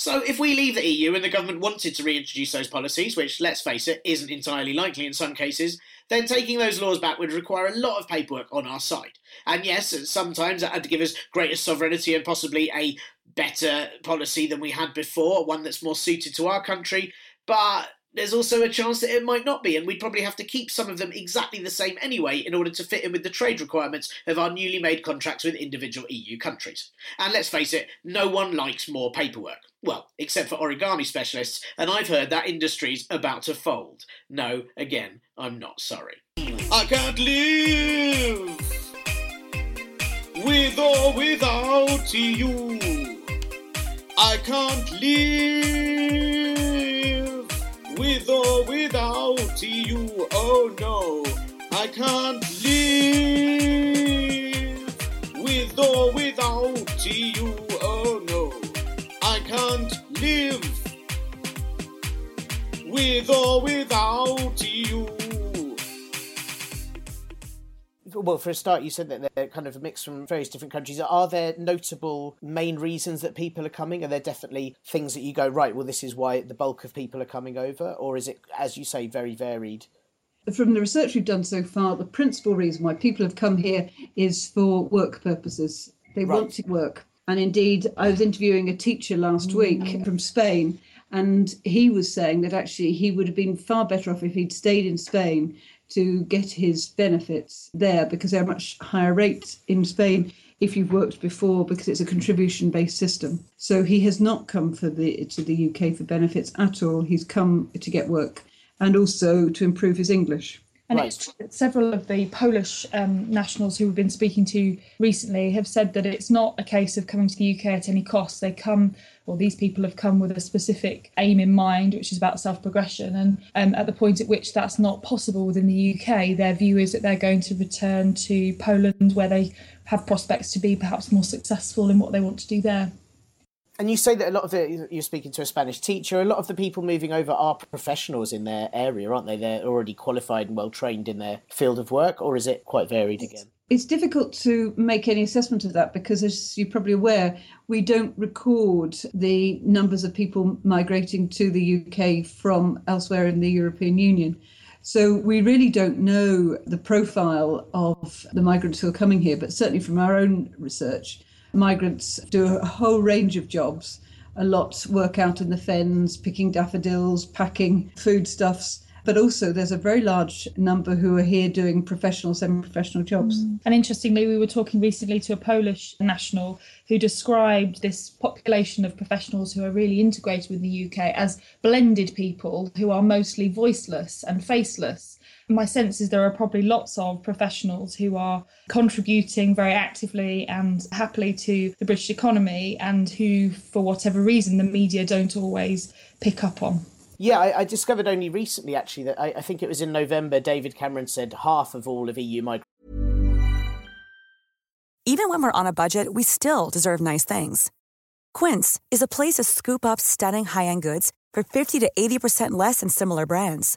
[SPEAKER 3] So, if we leave the EU and the government wanted to reintroduce those policies, which, let's face it, isn't entirely likely in some cases, then taking those laws back would require a lot of paperwork on our side. And yes, sometimes that had to give us greater sovereignty and possibly a better policy than we had before, one that's more suited to our country, but there's also a chance that it might not be, and we'd probably have to keep some of them exactly the same anyway in order to fit in with the trade requirements of our newly made contracts with individual EU countries. And let's face it, no one likes more paperwork. Well, except for origami specialists, and I've heard that industry's about to fold. No, again, I'm not sorry. I can't live with or without you. I can't live with or without you. Oh no, I can't live with or without you. Oh no, I can't live with or without you
[SPEAKER 7] well, for a start, you said that they're kind of a mix from various different countries. Are there notable main reasons that people are coming? Are there definitely things that you go, right, well, this is why the bulk of people are coming over? Or is it, as you say, very varied?
[SPEAKER 9] From the research we've done so far, the principal reason why people have come here is for work purposes. They right. want to work. And indeed, I was interviewing a teacher last week mm. from Spain, and he was saying that actually he would have been far better off if he'd stayed in Spain to get his benefits there because they're much higher rates in Spain if you've worked before because it's a contribution based system. So he has not come for the to the UK for benefits at all. He's come to get work and also to improve his English.
[SPEAKER 10] And right. It's true that several of the Polish um, nationals who we've been speaking to recently have said that it's not a case of coming to the UK at any cost. They come, or these people have come with a specific aim in mind, which is about self progression. And um, at the point at which that's not possible within the UK, their view is that they're going to return to Poland where they have prospects to be perhaps more successful in what they want to do there.
[SPEAKER 7] And you say that a lot of the you're speaking to a Spanish teacher. A lot of the people moving over are professionals in their area, aren't they? They're already qualified and well trained in their field of work, or is it quite varied again?
[SPEAKER 9] It's difficult to make any assessment of that because, as you're probably aware, we don't record the numbers of people migrating to the UK from elsewhere in the European Union. So we really don't know the profile of the migrants who are coming here, but certainly from our own research, Migrants do a whole range of jobs. A lot work out in the fens, picking daffodils, packing foodstuffs. But also, there's a very large number who are here doing professional, semi professional jobs.
[SPEAKER 10] Mm. And interestingly, we were talking recently to a Polish national who described this population of professionals who are really integrated with the UK as blended people who are mostly voiceless and faceless my sense is there are probably lots of professionals who are contributing very actively and happily to the British economy and who, for whatever reason, the media don't always pick up on.
[SPEAKER 7] Yeah, I, I discovered only recently, actually, that I, I, think it was in November, David Cameron said half of all of EU migrants.
[SPEAKER 11] Even when we're on a budget, we still deserve nice things. Quince is a place to scoop up stunning high end goods for 50 to 80% less than similar brands.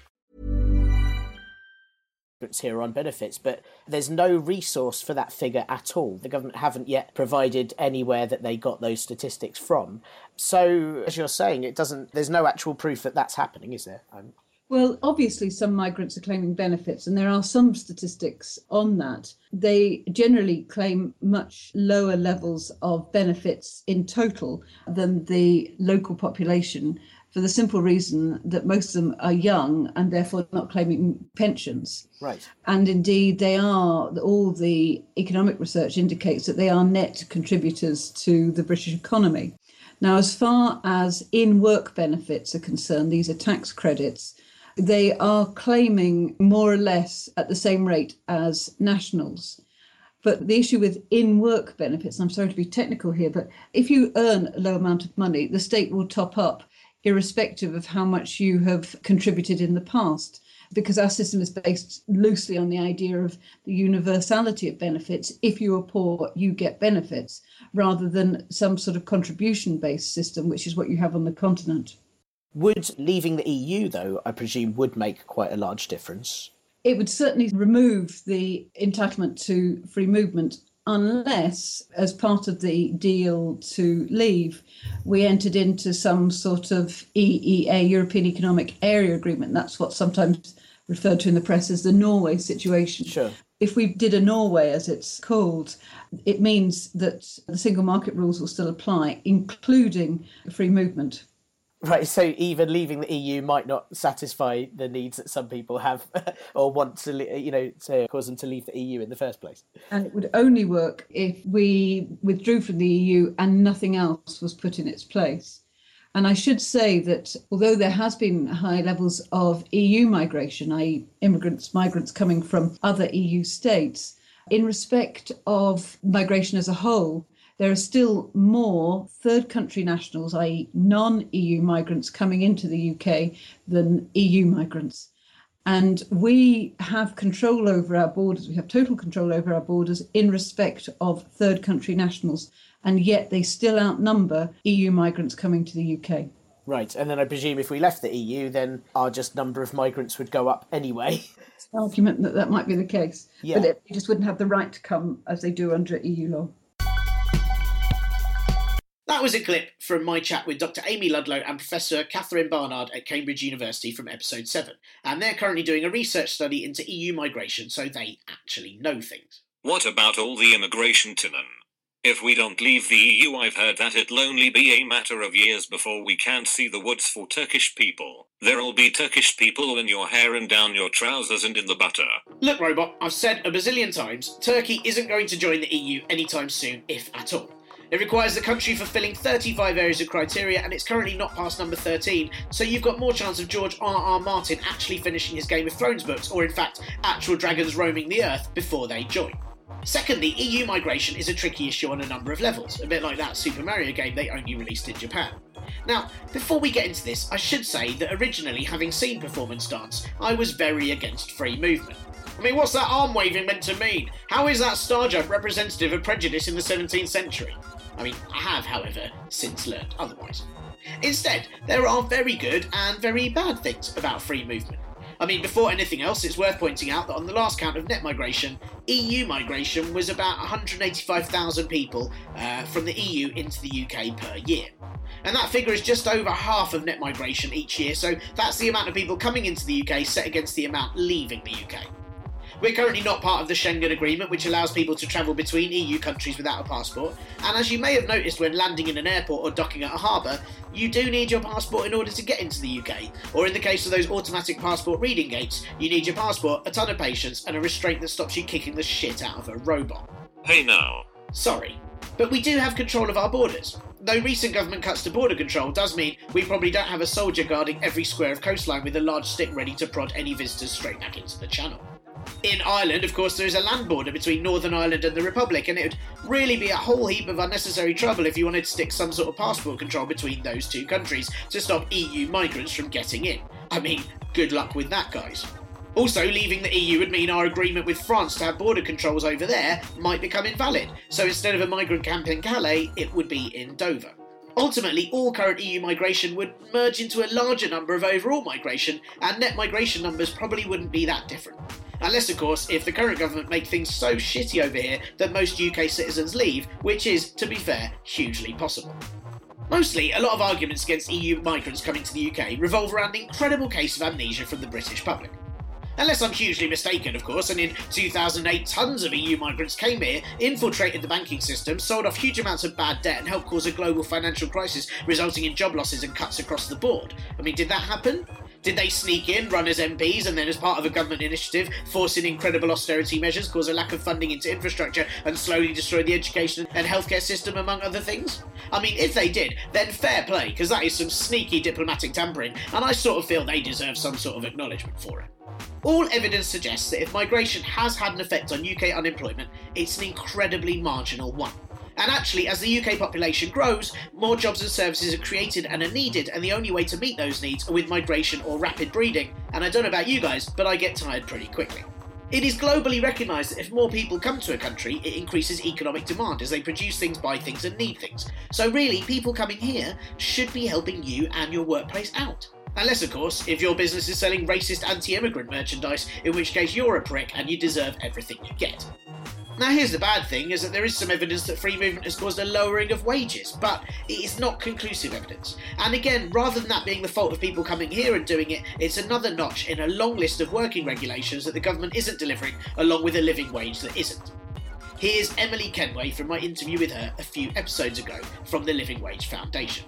[SPEAKER 7] Here on benefits, but there's no resource for that figure at all. The government haven't yet provided anywhere that they got those statistics from. So, as you're saying, it doesn't. There's no actual proof that that's happening, is there?
[SPEAKER 9] Well, obviously, some migrants are claiming benefits, and there are some statistics on that. They generally claim much lower levels of benefits in total than the local population for the simple reason that most of them are young and therefore not claiming pensions.
[SPEAKER 7] Right.
[SPEAKER 9] And indeed, they are, all the economic research indicates that they are net contributors to the British economy. Now, as far as in work benefits are concerned, these are tax credits, they are claiming more or less at the same rate as nationals. But the issue with in work benefits, I'm sorry to be technical here, but if you earn a low amount of money, the state will top up irrespective of how much you have contributed in the past. Because our system is based loosely on the idea of the universality of benefits. If you are poor, you get benefits, rather than some sort of contribution based system, which is what you have on the continent.
[SPEAKER 7] Would leaving the EU, though, I presume, would make quite a large difference?
[SPEAKER 9] It would certainly remove the entitlement to free movement unless, as part of the deal to leave, we entered into some sort of EEA, European Economic Area Agreement. That's what's sometimes referred to in the press as the Norway situation.
[SPEAKER 7] Sure.
[SPEAKER 9] If we did a Norway, as it's called, it means that the single market rules will still apply, including free movement.
[SPEAKER 7] Right, so even leaving the EU might not satisfy the needs that some people have <laughs> or want to, you know, to cause them to leave the EU in the first place.
[SPEAKER 9] And it would only work if we withdrew from the EU and nothing else was put in its place. And I should say that although there has been high levels of EU migration, i.e., immigrants, migrants coming from other EU states, in respect of migration as a whole, there are still more third country nationals, i.e., non EU migrants, coming into the UK than EU migrants. And we have control over our borders, we have total control over our borders in respect of third country nationals, and yet they still outnumber EU migrants coming to the UK.
[SPEAKER 7] Right, and then I presume if we left the EU, then our just number of migrants would go up anyway. <laughs>
[SPEAKER 9] argument that that might be the case,
[SPEAKER 7] yeah.
[SPEAKER 9] but they just wouldn't have the right to come as they do under EU law.
[SPEAKER 3] That was a clip from my chat with Dr. Amy Ludlow and Professor Catherine Barnard at Cambridge University from episode 7. And they're currently doing a research study into EU migration, so they actually know things.
[SPEAKER 4] What about all the immigration, Tiernan? If we don't leave the EU, I've heard that it'll only be a matter of years before we can't see the woods for Turkish people. There'll be Turkish people in your hair and down your trousers and in the butter.
[SPEAKER 3] Look, Robot, I've said a bazillion times Turkey isn't going to join the EU anytime soon, if at all. It requires the country fulfilling 35 areas of criteria, and it's currently not past number 13, so you've got more chance of George R. R. Martin actually finishing his Game of Thrones books, or in fact, actual dragons roaming the earth before they join. Secondly, EU migration is a tricky issue on a number of levels, a bit like that Super Mario game they only released in Japan. Now, before we get into this, I should say that originally, having seen Performance Dance, I was very against free movement. I mean, what's that arm waving meant to mean? How is that star jump representative of prejudice in the 17th century? I mean, I have, however, since learned otherwise. Instead, there are very good and very bad things about free movement. I mean, before anything else, it's worth pointing out that on the last count of net migration, EU migration was about 185,000 people uh, from the EU into the UK per year. And that figure is just over half of net migration each year, so that's the amount of people coming into the UK set against the amount leaving the UK. We're currently not part of the Schengen Agreement, which allows people to travel between EU countries without a passport. And as you may have noticed when landing in an airport or docking at a harbour, you do need your passport in order to get into the UK. Or in the case of those automatic passport reading gates, you need your passport, a ton of patience, and a restraint that stops you kicking the shit out of a robot.
[SPEAKER 4] Hey now.
[SPEAKER 3] Sorry. But we do have control of our borders. Though recent government cuts to border control does mean we probably don't have a soldier guarding every square of coastline with a large stick ready to prod any visitors straight back into the channel. In Ireland, of course, there is a land border between Northern Ireland and the Republic, and it would really be a whole heap of unnecessary trouble if you wanted to stick some sort of passport control between those two countries to stop EU migrants from getting in. I mean, good luck with that, guys. Also, leaving the EU would mean our agreement with France to have border controls over there might become invalid, so instead of a migrant camp in Calais, it would be in Dover. Ultimately, all current EU migration would merge into a larger number of overall migration, and net migration numbers probably wouldn't be that different. Unless, of course, if the current government make things so shitty over here that most UK citizens leave, which is, to be fair, hugely possible. Mostly, a lot of arguments against EU migrants coming to the UK revolve around the incredible case of amnesia from the British public. Unless I'm hugely mistaken, of course, and in 2008 tons of EU migrants came here, infiltrated the banking system, sold off huge amounts of bad debt, and helped cause a global financial crisis, resulting in job losses and cuts across the board. I mean, did that happen? Did they sneak in, run as MPs, and then, as part of a government initiative, force in incredible austerity measures, cause a lack of funding into infrastructure, and slowly destroy the education and healthcare system, among other things? I mean, if they did, then fair play, because that is some sneaky diplomatic tampering, and I sort of feel they deserve some sort of acknowledgement for it. All evidence suggests that if migration has had an effect on UK unemployment, it's an incredibly marginal one. And actually, as the UK population grows, more jobs and services are created and are needed, and the only way to meet those needs are with migration or rapid breeding. And I don't know about you guys, but I get tired pretty quickly. It is globally recognised that if more people come to a country, it increases economic demand as they produce things, buy things, and need things. So, really, people coming here should be helping you and your workplace out. Unless, of course, if your business is selling racist anti immigrant merchandise, in which case you're a prick and you deserve everything you get. Now, here's the bad thing is that there is some evidence that free movement has caused a lowering of wages, but it is not conclusive evidence. And again, rather than that being the fault of people coming here and doing it, it's another notch in a long list of working regulations that the government isn't delivering, along with a living wage that isn't. Here's Emily Kenway from my interview with her a few episodes ago from the Living Wage Foundation.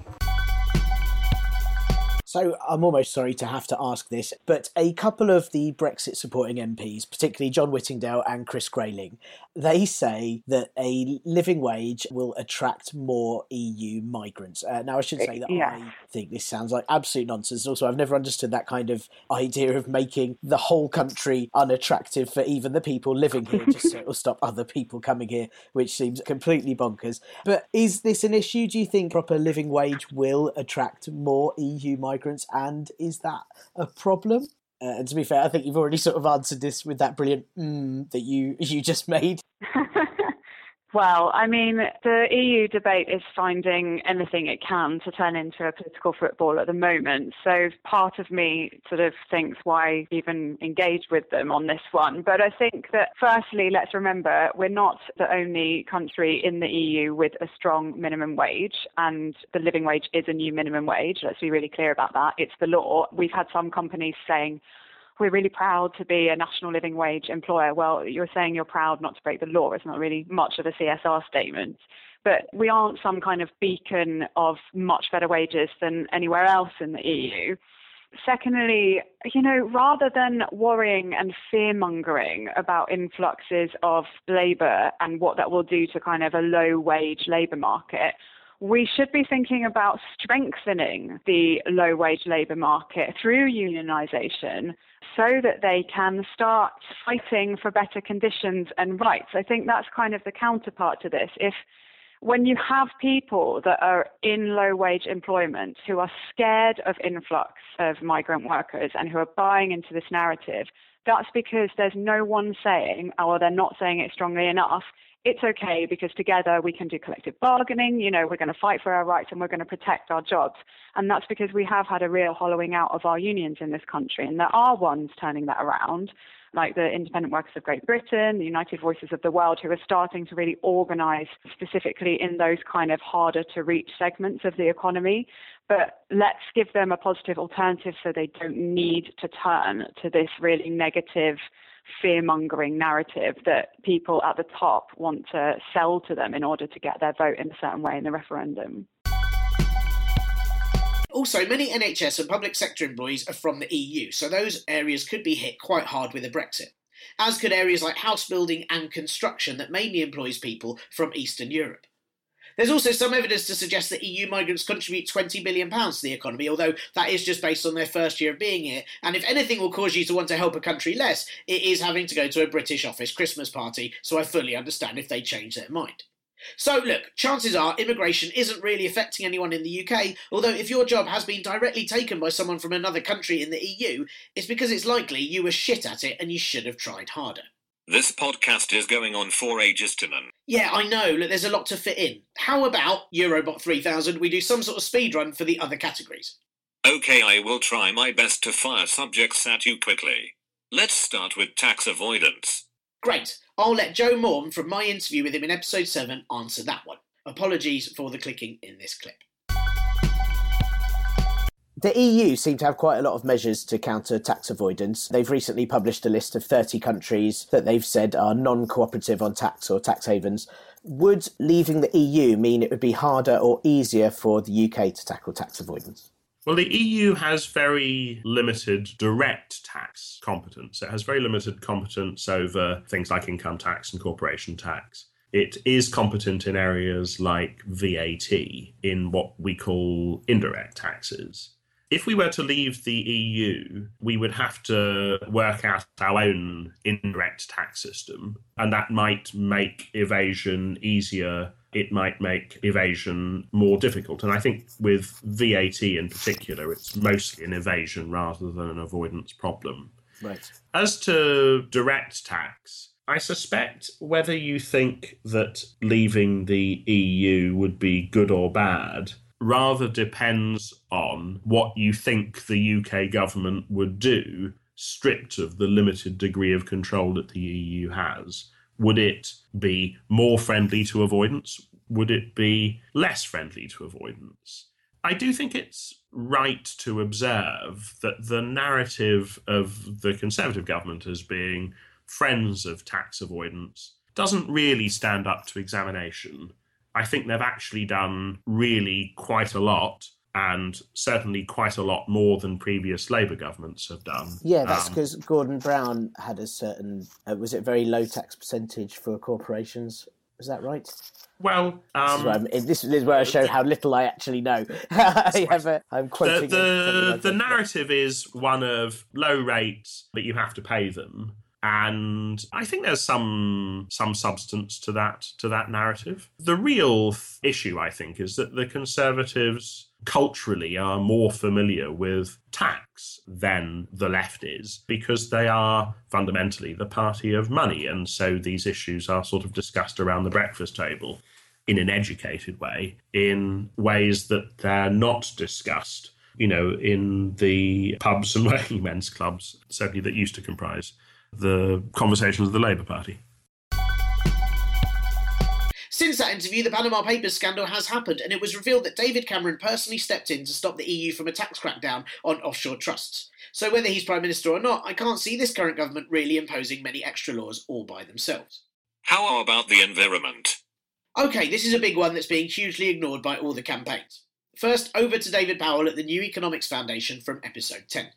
[SPEAKER 3] So I'm almost sorry to have to ask this, but a couple of the Brexit supporting MPs, particularly John Whittingdale and Chris Grayling, they say that a living wage will attract more EU migrants. Uh, now, I should say that
[SPEAKER 12] Yes.
[SPEAKER 3] I think this sounds like absolute nonsense. Also, I've never understood that kind of idea of making the whole country unattractive for even the people living here, just so it'll stop other people coming here, which seems completely bonkers. But is this an issue? Do you think proper living wage will attract more EU migrants? And is that a problem? Uh, and to be fair, I think you've already sort of answered this with that brilliant mm that you <laughs> you just made. <laughs>
[SPEAKER 12] Well, I mean, the EU debate is finding anything it can to turn into a political football at the moment. So part of me sort of thinks why even engage with them on this one. But I think that firstly, let's remember we're not the only country in the EU with a strong minimum wage, and the living wage is a new minimum wage. Let's be really clear about that. It's the law. We've had some companies saying, we're really proud to be a national living wage employer. Well, you're saying you're proud not to break the law. It's not really much of a CSR statement. But we aren't some kind of beacon of much better wages than anywhere else in the EU. Secondly, you know, rather than worrying and fear mongering about influxes of labour and what that will do to kind of a low wage labour market, we should be thinking about strengthening the low wage labour market through unionisation so that they can start fighting for better conditions and rights. I think that's kind of the counterpart to this. If when you have people that are in low wage employment who are scared of influx of migrant workers and who are buying into this narrative, that's because there's no one saying, oh, or they're not saying it strongly enough. It's okay because together we can do collective bargaining. You know, we're going to fight for our rights and we're going to protect our jobs. And that's because we have had a real hollowing out of our unions in this country. And there are ones turning that around, like the Independent Workers of Great Britain, the United Voices of the World, who are starting to really organise specifically in those kind of harder to reach segments of the economy. But let's give them a positive alternative so they don't need to turn to this really negative fear mongering narrative that people at the top want to sell to them in order to get their vote in a certain way in the referendum.
[SPEAKER 3] Also, many NHS and public sector employees are from the EU, so those areas could be hit quite hard with a Brexit. As could areas like house building and construction that mainly employs people from Eastern Europe. There's also some evidence to suggest that EU migrants contribute £20 billion to the economy, although that is just based on their first year of being here. And if anything will cause you to want to help a country less, it is having to go to a British office Christmas party, so I fully understand if they change their mind. So, look, chances are immigration isn't really affecting anyone in the UK, although if your job has been directly taken by someone from another country in the EU, it's because it's likely you were shit at it and you should have tried harder.
[SPEAKER 4] This podcast is going on for ages, Tiernan.
[SPEAKER 3] Yeah, I know. Look, there's a lot to fit in. How about Eurobot 3000? We do some sort of speed run for the other categories.
[SPEAKER 4] Okay, I will try my best to fire subjects at you quickly. Let's start with tax avoidance.
[SPEAKER 3] Great. I'll let Jo Maugham from my interview with him in episode 7 answer that one. Apologies for the clicking in this clip.
[SPEAKER 7] The EU seem to have quite a lot of measures to counter tax avoidance. They've recently published a list of 30 countries that they've said are non cooperative on tax or tax havens. Would leaving the EU mean it would be harder or easier for the UK to tackle tax avoidance?
[SPEAKER 13] Well, the EU has very limited direct tax competence. It has very limited competence over things like income tax and corporation tax. It is competent in areas like VAT, in what we call indirect taxes. If we were to leave the EU, we would have to work out our own indirect tax system, and that might make evasion easier. It might make evasion more difficult. And I think with VAT in particular, it's mostly an evasion rather than an avoidance problem.
[SPEAKER 7] Right.
[SPEAKER 13] As to direct tax, I suspect whether you think that leaving the EU would be good or bad rather depends on what you think the UK government would do, stripped of the limited degree of control that the EU has. Would it be more friendly to avoidance? Would it be less friendly to avoidance? I do think it's right to observe that the narrative of the Conservative government as being friends of tax avoidance doesn't really stand up to examination. I think they've actually done really quite a lot and certainly quite a lot more than previous Labour governments have done.
[SPEAKER 7] Yeah, that's
[SPEAKER 13] Um,
[SPEAKER 7] because Gordon Brown had a certain, uh, was it very low tax percentage for corporations? Is that right?
[SPEAKER 13] Well,
[SPEAKER 7] this, is
[SPEAKER 13] um,
[SPEAKER 7] where I'm- this is where I show how little I actually know. <laughs> I have a, I'm
[SPEAKER 13] the
[SPEAKER 7] quoting. something
[SPEAKER 13] the, the narrative is one of low rates, but you have to pay them. And I think there's some some substance to that to that narrative. The real th- issue, I think, is that the Conservatives culturally are more familiar with tax than the left is because they are fundamentally the party of money, and so these issues are sort of discussed around the breakfast table in an educated way, in ways that they're not discussed, you know, in the pubs and working <laughs> men's clubs, certainly that used to comprise the conversations of the Labour Party.
[SPEAKER 3] Since that interview, the Panama Papers scandal has happened, and it was revealed that David Cameron personally stepped in to stop the EU from a tax crackdown on offshore trusts. So, whether he's Prime Minister or not, I can't see this current government really imposing many extra laws all by themselves.
[SPEAKER 4] How about the environment?
[SPEAKER 3] Okay, this is a big one that's being hugely ignored by all the campaigns. First, over to David Powell at the New Economics Foundation from episode 10.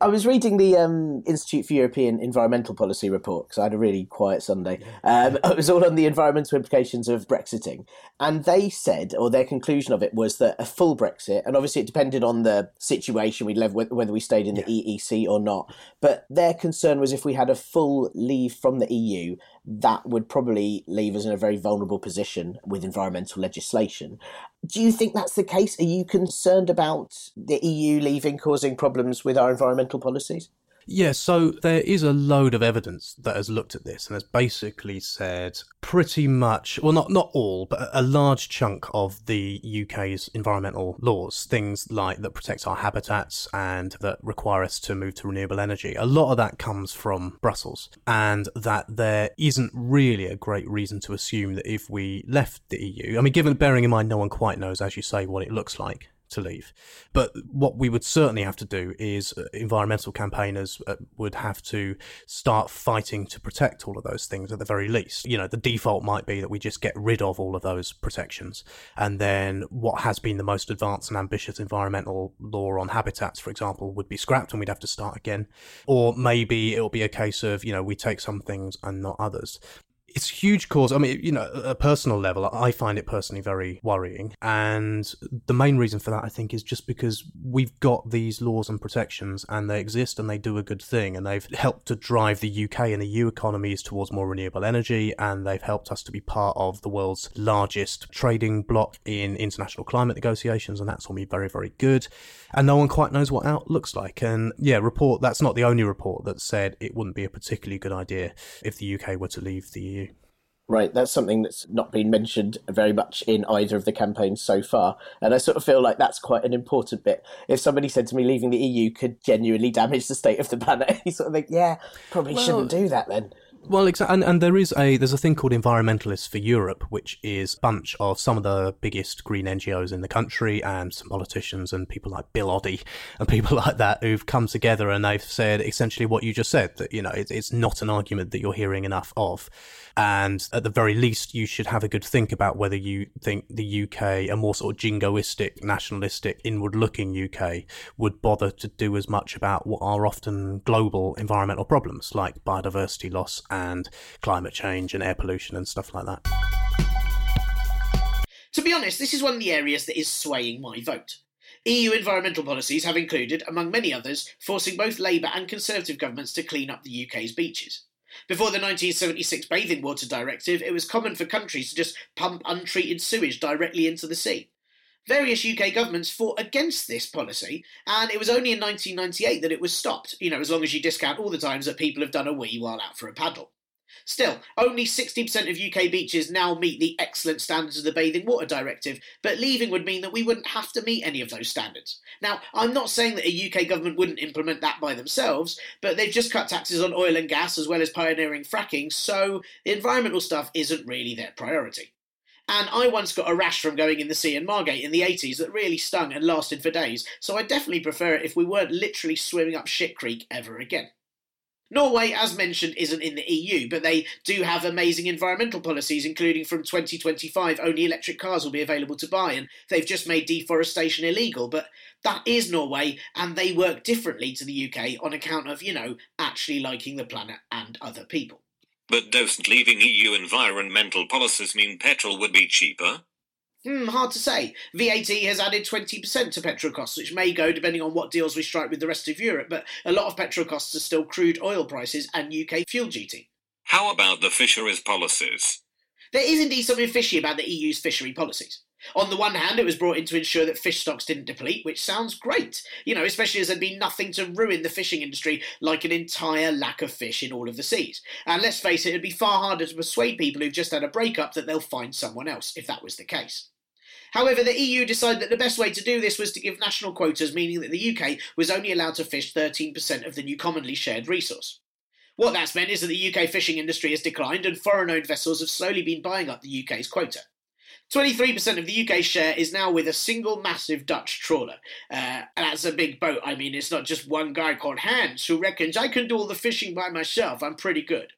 [SPEAKER 7] I was reading the um, Institute for European Environmental Policy report because I had a really quiet Sunday. Um, <laughs> it was all on the environmental implications of Brexiting. And they said, or their conclusion of it was that a full Brexit, and obviously it depended on the situation we'd live with, whether we stayed in the EEC or not, but their concern was if we had a full leave from the EU, that would probably leave us in a very vulnerable position with environmental legislation. Do you think that's the case? Are you concerned about the EU leaving causing problems with our environmental policies?
[SPEAKER 14] Yeah, so there is a load of evidence that has looked at this and has basically said pretty much, well, not not all, but a large chunk of the UK's environmental laws, things like that protect our habitats and that require us to move to renewable energy, a lot of that comes from Brussels, and that there isn't really a great reason to assume that if we left the EU, I mean, given bearing in mind no one quite knows, as you say, what it looks like to leave. But what we would certainly have to do is uh, environmental campaigners uh, would have to start fighting to protect all of those things at the very least. You know, the default might be that we just get rid of all of those protections. And then what has been the most advanced and ambitious environmental law on habitats, for example, would be scrapped and we'd have to start again. Or maybe it'll be a case of, you know, we take some things and not others it's huge cause. I mean, you know, a personal level, I find it personally very worrying. And the main reason for that, I think, is just because we've got these laws and protections and they exist and they do a good thing. And they've helped to drive the UK and the EU economies towards more renewable energy. And they've helped us to be part of the world's largest trading bloc in international climate negotiations. And that's all been very, very good. And no one quite knows what out looks like. And yeah, report, that's not the only report that said it wouldn't be a particularly good idea if the UK were to leave the EU.
[SPEAKER 7] Right, that's something that's not been mentioned very much in either of the campaigns so far. And I sort of feel like that's quite an important bit. If somebody said to me leaving the EU could genuinely damage the state of the planet, <laughs> you sort of think, yeah, probably
[SPEAKER 14] Well,
[SPEAKER 7] shouldn't do that then.
[SPEAKER 14] Well, exactly, and, and there is a there's a thing called Environmentalists for Europe, which is a bunch of some of the biggest green NGOs in the country and some politicians and people like Bill Oddie and people <laughs> like that who've come together and they've said essentially what you just said that you know it, it's not an argument that you're hearing enough of, and at the very least you should have a good think about whether you think the UK, a more sort of jingoistic, nationalistic, inward-looking UK, would bother to do as much about what are often global environmental problems like biodiversity loss and climate change and air pollution and stuff like that.
[SPEAKER 3] To be honest, this is one of the areas that is swaying my vote. EU environmental policies have included, among many others, forcing both Labour and Conservative governments to clean up the UK's beaches. Before the 1976 Bathing Water Directive, it was common for countries to just pump untreated sewage directly into the sea. Various UK governments fought against this policy, and it was only in 1998 that it was stopped, you know, as long as you discount all the times that people have done a wee while out for a paddle. Still, only 60% of UK beaches now meet the excellent standards of the Bathing Water Directive, but leaving would mean that we wouldn't have to meet any of those standards. Now, I'm not saying that a UK government wouldn't implement that by themselves, but they've just cut taxes on oil and gas as well as pioneering fracking, so the environmental stuff isn't really their priority. And I once got a rash from going in the sea in Margate in the 80s that really stung and lasted for days, so I definitely prefer it if we weren't literally swimming up shit creek ever again. Norway, as mentioned, isn't in the EU, but they do have amazing environmental policies, including from 2025 only electric cars will be available to buy, and they've just made deforestation illegal. But that is Norway, and they work differently to the UK on account of, you know, actually liking the planet and other people.
[SPEAKER 4] But doesn't leaving EU environmental policies mean petrol would be cheaper?
[SPEAKER 3] Hmm, hard to say. VAT has added 20% to petrol costs, which may go depending on what deals we strike with the rest of Europe, but a lot of petrol costs are still crude oil prices and UK fuel duty.
[SPEAKER 4] How about the fisheries policies?
[SPEAKER 3] There is indeed something fishy about the EU's fishery policies. On the one hand, it was brought in to ensure that fish stocks didn't deplete, which sounds great, you know, especially as there'd been nothing to ruin the fishing industry like an entire lack of fish in all of the seas. And let's face it, it'd be far harder to persuade people who've just had a breakup that they'll find someone else, if that was the case. However, the EU decided that the best way to do this was to give national quotas, meaning that the UK was only allowed to fish 13% of the new commonly shared resource. What that's meant is that the UK fishing industry has declined and foreign owned vessels have slowly been buying up the UK's quota. 23% of the UK share is now with a single massive Dutch trawler. Uh, that's a big boat. I mean, it's not just one guy called Hans who reckons I can do all the fishing by myself. I'm pretty good.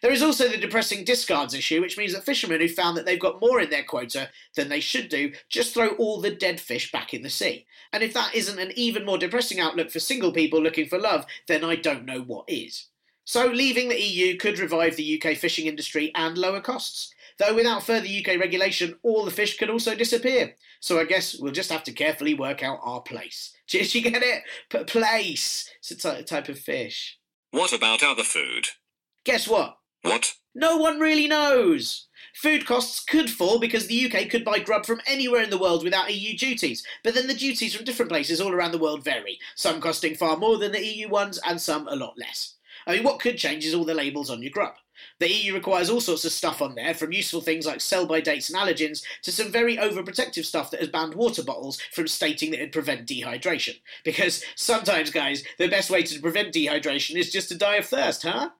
[SPEAKER 3] There is also the depressing discards issue, which means that fishermen who found that they've got more in their quota than they should do just throw all the dead fish back in the sea. And if that isn't an even more depressing outlook for single people looking for love, then I don't know what is. So, leaving the EU could revive the UK fishing industry and lower costs. Though without further UK regulation, all the fish could also disappear. So I guess we'll just have to carefully work out our place. <laughs> Do you get it? P- place. It's a t- type of fish.
[SPEAKER 4] What about other food?
[SPEAKER 3] Guess what?
[SPEAKER 4] What?
[SPEAKER 3] No one really knows. Food costs could fall because the UK could buy grub from anywhere in the world without EU duties, but then the duties from different places all around the world vary, some costing far more than the EU ones and some a lot less. I mean, what could change is all the labels on your grub. The EU requires all sorts of stuff on there, from useful things like sell by dates and allergens to some very overprotective stuff that has banned water bottles from stating that it'd prevent dehydration. Because sometimes, guys, the best way to prevent dehydration is just to die of thirst, huh?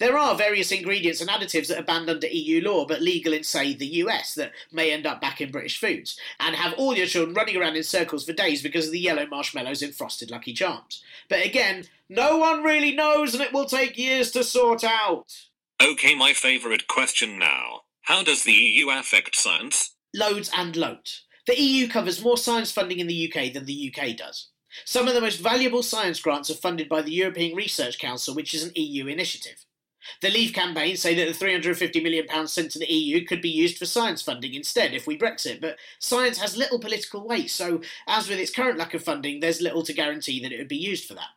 [SPEAKER 3] There are various ingredients and additives that are banned under EU law but legal in, say, the US that may end up back in British foods, and have all your children running around in circles for days because of the yellow marshmallows in Frosted Lucky Charms. But again, no one really knows and it will take years to sort out.
[SPEAKER 4] Okay, my favourite question now. How does the EU affect science?
[SPEAKER 3] Loads and loads. The EU covers more science funding in the UK than the UK does. Some of the most valuable science grants are funded by the European Research Council, which is an EU initiative. The Leave campaign say that the £350 million sent to the EU could be used for science funding instead if we Brexit, but science has little political weight, so as with its current lack of funding, there's little to guarantee that it would be used for that.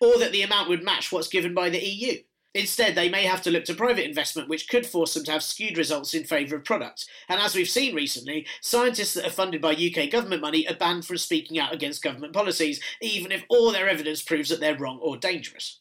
[SPEAKER 3] Or that the amount would match what's given by the EU. Instead, they may have to look to private investment, which could force them to have skewed results in favour of products. And as we've seen recently, scientists that are funded by UK government money are banned from speaking out against government policies, even if all their evidence proves that they're wrong or dangerous.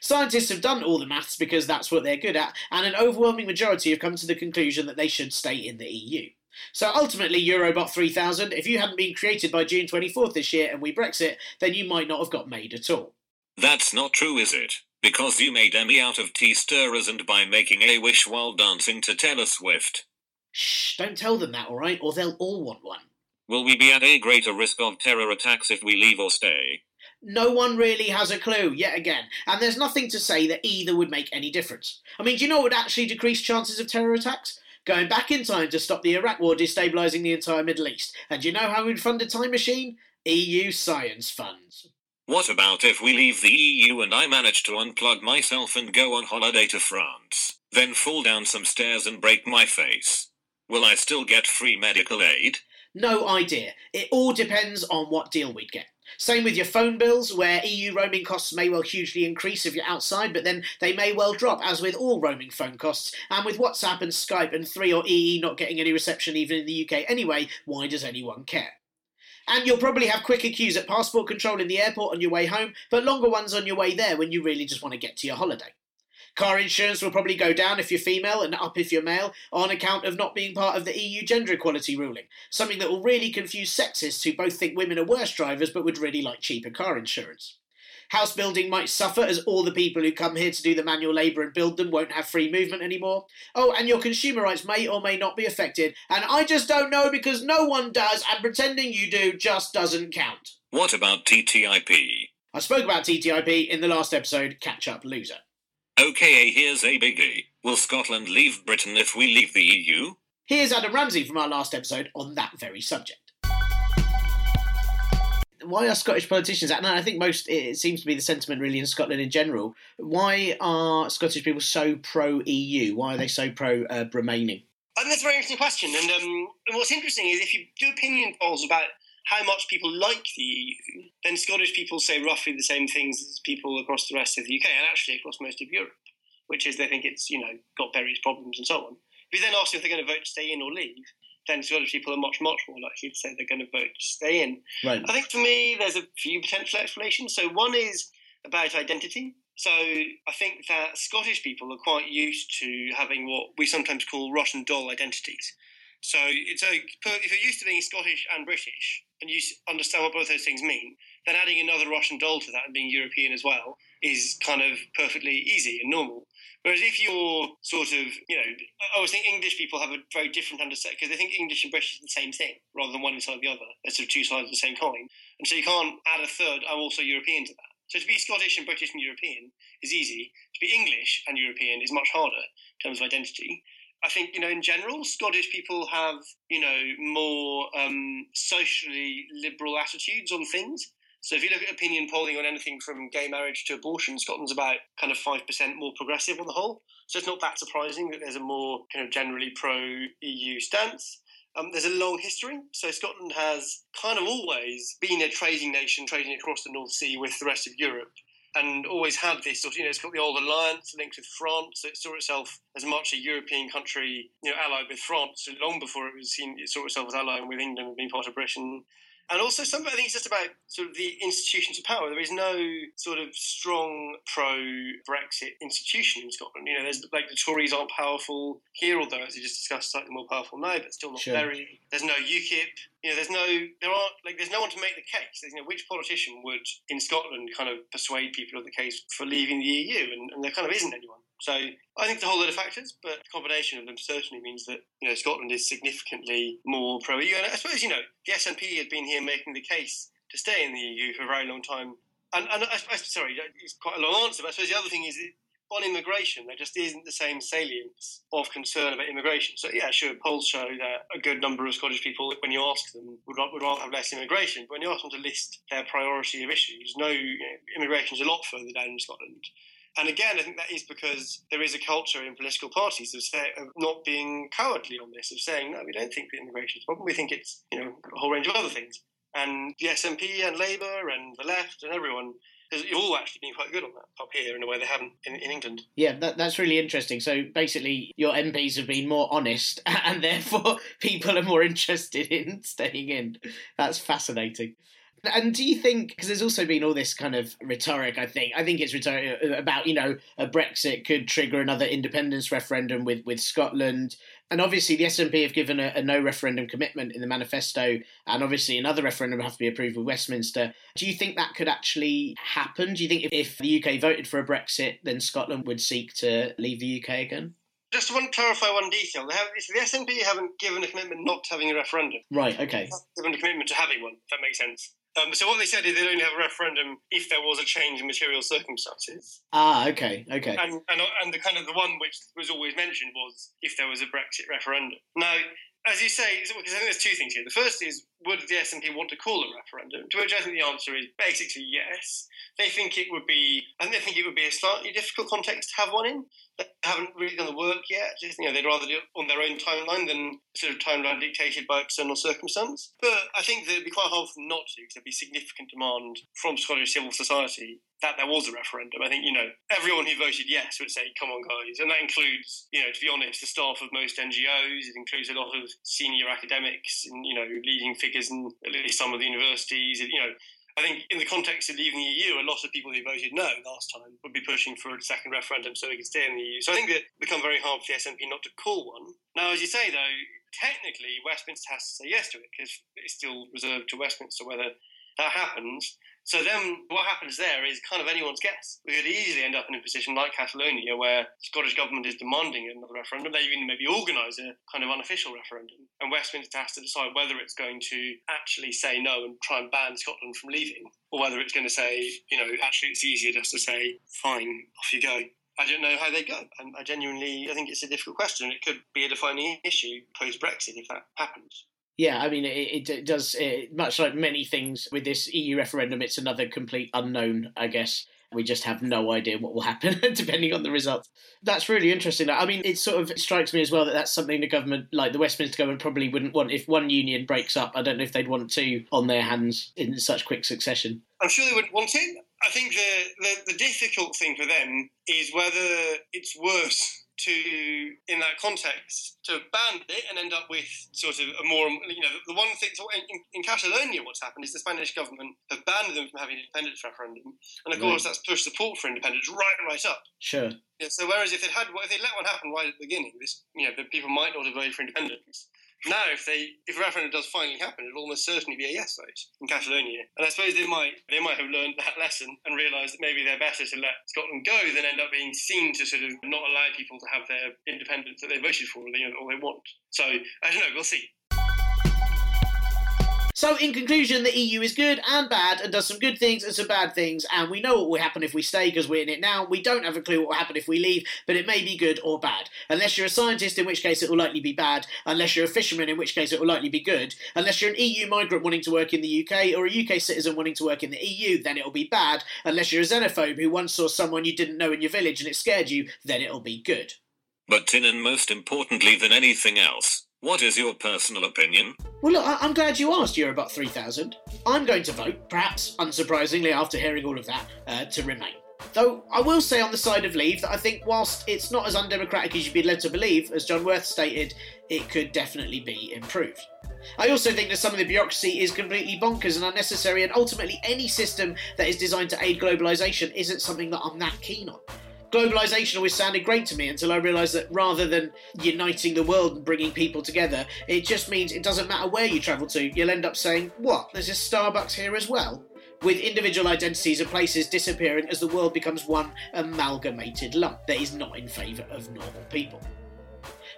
[SPEAKER 3] Scientists have done all the maths because that's what they're good at, and an overwhelming majority have come to the conclusion that they should stay in the EU. So ultimately, Eurobot 3000, if you hadn't been created by June 24th this year and we Brexit, then you might not have got made at all.
[SPEAKER 4] That's not true, is it? Because you made Emmy out of tea stirrers and by making a wish while dancing to Taylor Swift.
[SPEAKER 3] Shh, don't tell them that, alright? Or they'll all want one.
[SPEAKER 4] Will we be at a greater risk of terror attacks if we leave or stay?
[SPEAKER 3] No one really has a clue, yet again, and there's nothing to say that either would make any difference. I mean, do you know what would actually decrease chances of terror attacks? Going back in time to stop the Iraq War destabilising the entire Middle East. And do you know how we'd fund a time machine? EU science funds.
[SPEAKER 4] What about if we leave the EU and I manage to unplug myself and go on holiday to France, then fall down some stairs and break my face? Will I still get free medical aid?
[SPEAKER 3] No idea. It all depends on what deal we'd get. Same with your phone bills, where EU roaming costs may well hugely increase if you're outside, but then they may well drop, as with all roaming phone costs. And with WhatsApp and Skype and 3 or EE not getting any reception even in the UK anyway, why does anyone care? And you'll probably have quicker queues at passport control in the airport on your way home, but longer ones on your way there when you really just want to get to your holiday. Car insurance will probably go down if you're female and up if you're male on account of not being part of the EU gender equality ruling, something that will really confuse sexists who both think women are worse drivers but would really like cheaper car insurance. House building might suffer as all the people who come here to do the manual labour and build them won't have free movement anymore. Oh, and your consumer rights may or may not be affected, and I just don't know because no one does, and pretending you do just doesn't count.
[SPEAKER 4] What about TTIP?
[SPEAKER 3] I spoke about TTIP in the last episode, Catch Up Loser.
[SPEAKER 4] Okay, here's a biggie. Will Scotland leave Britain if we leave the EU?
[SPEAKER 3] Here's Adam Ramsay from our last episode on that very subject. Why are Scottish politicians, and I think most, it seems to be the sentiment really in Scotland in general, why are Scottish people so pro EU? Why are they so pro uh, remaining?
[SPEAKER 15] I think that's a very interesting question. And, um, and what's interesting is if you do opinion polls about how much people like the EU, then Scottish people say roughly the same things as people across the rest of the UK and actually across most of Europe, which is they think it's you know got various problems and so on. If you then ask if they're going to vote to stay in or leave, then Scottish people are much much more likely to say they're going to vote to stay in.
[SPEAKER 3] Right.
[SPEAKER 15] I think for me, there's a few potential explanations. So one is about identity. So I think that Scottish people are quite used to having what we sometimes call Russian doll identities. So it's a, if you're used to being Scottish and British, and you understand what both those things mean, then adding another Russian doll to that and being European as well is kind of perfectly easy and normal. Whereas if you're sort of, you know, I always think English people have a very different understanding because they think English and British is the same thing rather than one inside the other. They're sort of two sides of the same coin. And so you can't add a third, I'm also European to that. So to be Scottish and British and European is easy. To be English and European is much harder in terms of identity. I think you know in general, Scottish people have you know more um, socially liberal attitudes on things. So if you look at opinion polling on anything from gay marriage to abortion, Scotland's about kind of five percent more progressive on the whole. So it's not that surprising that there's a more kind of generally pro EU stance. Um, there's a long history. So Scotland has kind of always been a trading nation, trading across the North Sea with the rest of Europe and always had this sort of, you know, it's got the old alliance linked with France. It saw itself as much a European country, you know, allied with France long before it was seen, it saw itself as allying with England and being part of Britain. And also, some, I think it's just about sort of the institutions of power. There is no sort of strong pro Brexit institution in Scotland. You know, there's like the Tories aren't powerful here, although as you just discussed, slightly more powerful now, but still not
[SPEAKER 3] Sure.
[SPEAKER 15] very. There's no UKIP. You know, there's no, there aren't like, there's no one to make the case. There's, you know, which politician would in Scotland kind of persuade people of the case for leaving the EU, and, and there kind of isn't anyone. So I think it's a whole lot of factors, but the combination of them certainly means that you know Scotland is significantly more pro EU. And I suppose you know the SNP has been here making the case to stay in the EU for a very long time. And, and I, I, sorry, it's quite a long answer, but I suppose the other thing is on immigration, there just isn't the same salience of concern about immigration. So yeah, sure, polls show that a good number of Scottish people, when you ask them, would, would rather have less immigration. But when you ask them to list their priority of issues, no, you know, immigration is a lot further down in Scotland. And again, I think that is because there is a culture in political parties of, say, of not being cowardly on this, of saying, no, we don't think that immigration is a problem. We think it's you know a whole range of other things. And the SNP and Labour and the left and everyone has all actually been quite good on that up here in a way they haven't in, in England.
[SPEAKER 3] Yeah, that, that's really interesting. So basically, your MPs have been more honest, <laughs> and therefore <laughs> people are more interested in staying in. That's fascinating. And do you think, because there's also been all this kind of rhetoric, I think, I think it's rhetoric uh, about, you know, a Brexit could trigger another independence referendum with, with Scotland. And obviously, the SNP have given a, a, no referendum commitment in the manifesto, and obviously, another referendum will have to be approved with Westminster. Do you think that could actually happen? Do you think if, if the UK voted for a Brexit, then Scotland would seek to leave the UK again?
[SPEAKER 15] Just to clarify one detail, they have, the SNP haven't given a commitment not to having a referendum.
[SPEAKER 3] Right. Okay.
[SPEAKER 15] Given a commitment to having one. If that makes sense. Um, so what they said is they'd only have a referendum if there was a change in material circumstances.
[SPEAKER 3] Ah, okay, okay.
[SPEAKER 15] And, and and the kind of the one which was always mentioned was if there was a Brexit referendum. Now, as you say, because I think there's two things here. The first is would the SNP want to call a referendum? To which I think the answer is basically yes. They think it would be, and they think it would be a slightly difficult context to have one in. Haven't really done the work yet. Just, you know, they'd rather do it on their own timeline than sort of timeline dictated by external circumstance. But I think that it'd be quite hard for them not to, because there'd be significant demand from Scottish civil society that there was a referendum. I think, you know, everyone who voted yes would say, come on, guys. And that includes, you know, to be honest, the staff of most NGOs. It includes a lot of senior academics and, you know, leading figures in at least some of the universities. You know, I think in the context of leaving the EU, a lot of people who voted no last time would be pushing for a second referendum so they could stay in the EU. So I think that it become very hard for the SNP not to call one. Now, as you say, though, technically Westminster has to say yes to it because it's still reserved to Westminster whether that happens. So then what happens there is kind of anyone's guess. We could easily end up in a position like Catalonia where the Scottish government is demanding another referendum. They even maybe organise a kind of unofficial referendum. And Westminster has to decide whether it's going to actually say no and try and ban Scotland from leaving, or whether it's going to say, you know, actually it's easier just to say, fine, off you go. I don't know how they go. I genuinely, I think it's a difficult question. It could be a defining issue post Brexit if that happens.
[SPEAKER 3] Yeah, I mean, it, it does, it, much like many things with this EU referendum, it's another complete unknown, I guess. We just have no idea what will happen <laughs> depending on the results. That's really interesting. I mean, it sort of strikes me as well that that's something the government, like the Westminster government, probably wouldn't want. If one union breaks up, I don't know if they'd want two on their hands in such quick succession.
[SPEAKER 15] I'm sure they wouldn't want it. I think the, the, the difficult thing for them is whether it's worse to, in that context, to ban it and end up with sort of a more, you know, the one thing, so in, in, Catalonia, what's happened is the Spanish government have banned them from having an independence referendum. And of course, that's pushed support for independence right right up.
[SPEAKER 3] Sure.
[SPEAKER 15] Yeah, so whereas if they had, if they let one happen right at the beginning, this, you know, the people might not have voted for independence. Now, if they if a referendum does finally happen, it'll almost certainly be a yes vote in Catalonia. And I suppose they might they might have learned that <laughs> lesson and realised that maybe they're better to let Scotland go than end up being seen to sort of not allow people to have their independence that they voted for or they, you know, or they want. So I don't know. We'll see.
[SPEAKER 3] So, in conclusion, the EU is good and bad and does some good things and some bad things, and we know what will happen if we stay because we're in it now. We don't have a clue what will happen if we leave, but it may be good or bad. Unless you're a scientist, in which case it will likely be bad. Unless you're a fisherman, in which case it will likely be good. Unless you're an EU migrant wanting to work in the UK or a UK citizen wanting to work in the EU, then it'll be bad. Unless you're a xenophobe who once saw someone you didn't know in your village and it scared you, then it'll be good.
[SPEAKER 4] But, Tin, and most importantly than anything else, what is your personal opinion?
[SPEAKER 3] Well, look, I- am glad you asked, Eurobot 3000. I'm going to vote, perhaps unsurprisingly after hearing all of that, uh, to remain. Though I will say on the side of leave that I think whilst it's not as undemocratic as you'd be led to believe, as Jon Worth stated, it could definitely be improved. I also think that some of the bureaucracy is completely bonkers and unnecessary, and ultimately any system that is designed to aid globalisation isn't something that I'm that keen on globalization always sounded great to me until I realised that rather than uniting the world and bringing people together, it just means it doesn't matter where you travel to, you'll end up saying, What, there's a Starbucks here as well? With individual identities and places disappearing as the world becomes one amalgamated lump that is not in favour of normal people.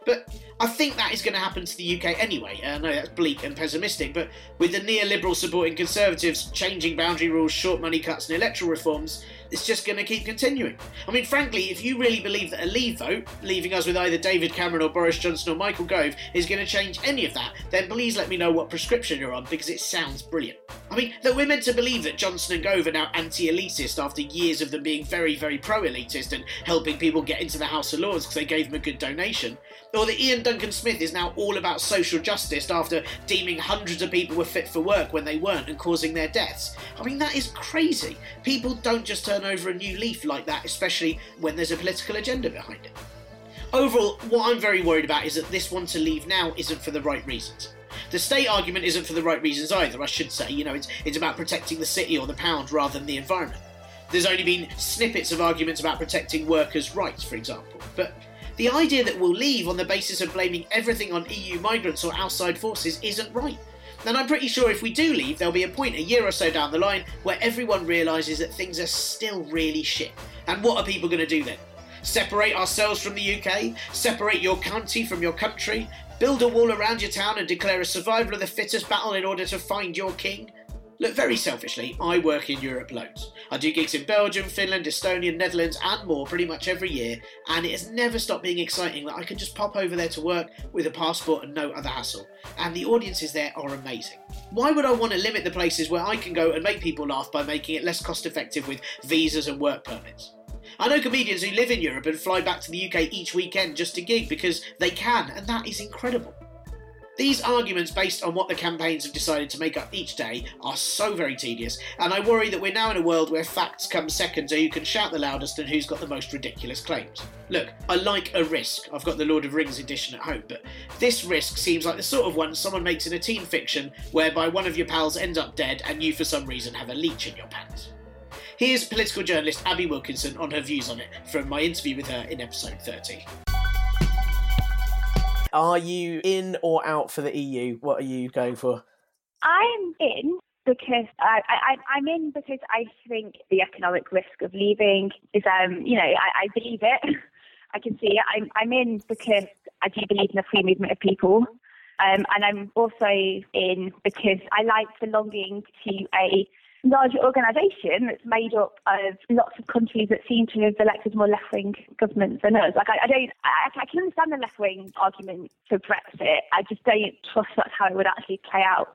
[SPEAKER 3] But I think that is going to happen to the UK anyway. I know that's bleak and pessimistic, but with the neoliberal supporting Conservatives changing boundary rules, short money cuts, and electoral reforms, it's just going to keep continuing. I mean, frankly, if you really believe that a Leave vote, leaving us with either David Cameron or Boris Johnson or Michael Gove, is going to change any of that, then please let me know what prescription you're on because it sounds brilliant. I mean, that we're meant to believe that Johnson and Gove are now anti elitist after years of them being very, very pro elitist and helping people get into the House of Lords because they gave them a good donation. Or that Iain Duncan Smith is now all about social justice after deeming hundreds of people were fit for work when they weren't and causing their deaths. I mean, that is crazy. People don't just turn over a new leaf like that, especially when there's a political agenda behind it. Overall, what I'm very worried about is that this one to leave now isn't for the right reasons. The state argument isn't for the right reasons either, I should say. You know, it's, it's about protecting the city or the pound rather than the environment. There's only been snippets of arguments about protecting workers' rights, for example. But the idea that we'll leave on the basis of blaming everything on EU migrants or outside forces isn't right. And I'm pretty sure if we do leave, there'll be a point a year or so down the line where everyone realises that things are still really shit. And what are people going to do then? Separate ourselves from the UK? Separate your county from your country? Build a wall around your town and declare a survival of the fittest battle in order to find your king? Look, very selfishly, I work in Europe loads. I do gigs in Belgium, Finland, Estonia, Netherlands, and more pretty much every year, and it has never stopped being exciting that I can just pop over there to work with a passport and no other hassle. And the audiences there are amazing. Why would I want to limit the places where I can go and make people laugh by making it less cost effective with visas and work permits? I know comedians who live in Europe and fly back to the UK each weekend just to gig because they can, and that is incredible. These arguments, based on what the campaigns have decided to make up each day, are so very tedious, and I worry that we're now in a world where facts come second to who can shout the loudest and who's got the most ridiculous claims. Look, I like a risk. I've got the Lord of Rings edition at home, but this risk seems like the sort of one someone makes in a teen fiction whereby one of your pals ends up dead and you for some reason have a leech in your pants. Here's political journalist Abi Wilkinson on her views on it from my interview with her in episode 30.
[SPEAKER 7] Are you in or out for the EU? What are you going for?
[SPEAKER 16] I'm in because I, I, I'm in because I think the economic risk of leaving is, um, you know, I, I believe it. <laughs> I can see it. I'm, I'm in because I do believe in the free movement of people. Um, and I'm also in because I like belonging to a larger organisation that's made up of lots of countries that seem to have elected more left-wing governments than us. Like I, I don't, I, I can understand the left-wing argument for Brexit. I just don't trust that's how it would actually play out.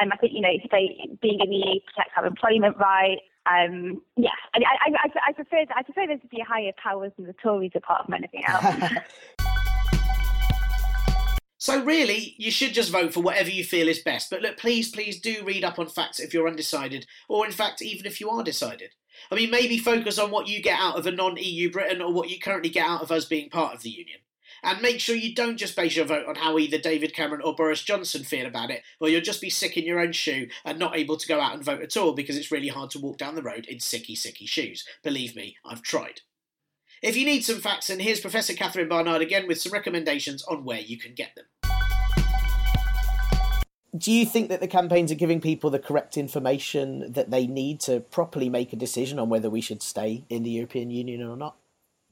[SPEAKER 16] Um, I think you know, they, being in the EU protects our employment rights. Um, yeah, I, I, I, I prefer I prefer there to be higher powers than the Tories apart from anything else.
[SPEAKER 3] So really, you should just vote for whatever you feel is best. But look, please, please do read up on facts if you're undecided, or in fact, even if you are decided. I mean, maybe focus on what you get out of a non-EU Britain or what you currently get out of us being part of the Union. And make sure you don't just base your vote on how either David Cameron or Boris Johnson feel about it, or you'll just be sick in your own shoe and not able to go out and vote at all because it's really hard to walk down the road in sicky, sicky shoes. Believe me, I've tried. If you need some facts, then here's Professor Catherine Barnard again with some recommendations on where you can get them.
[SPEAKER 7] Do you think that the campaigns are giving people the correct information that they need to properly make a decision on whether we should stay in the European Union or not?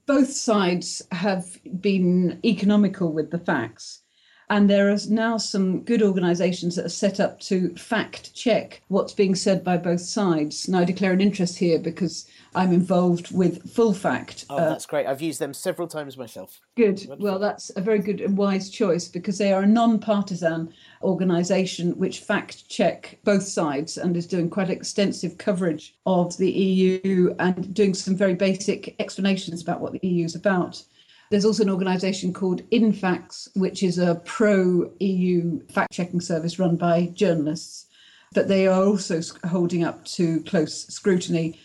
[SPEAKER 9] Both sides have been economical with the facts. And there are now some good organisations that are set up to fact check what's being said by both sides. Now, I declare an interest here because I'm involved with Full Fact.
[SPEAKER 7] Oh, uh, that's great. I've used them several times myself.
[SPEAKER 9] Good. Wonderful. Well, that's a very good and wise choice because they are a non partisan organisation which fact check both sides and is doing quite extensive coverage of the EU and doing some very basic explanations about what the EU is about. There's also an organisation called InFacts, which is a pro EU fact checking service run by journalists, but they are also holding up to close scrutiny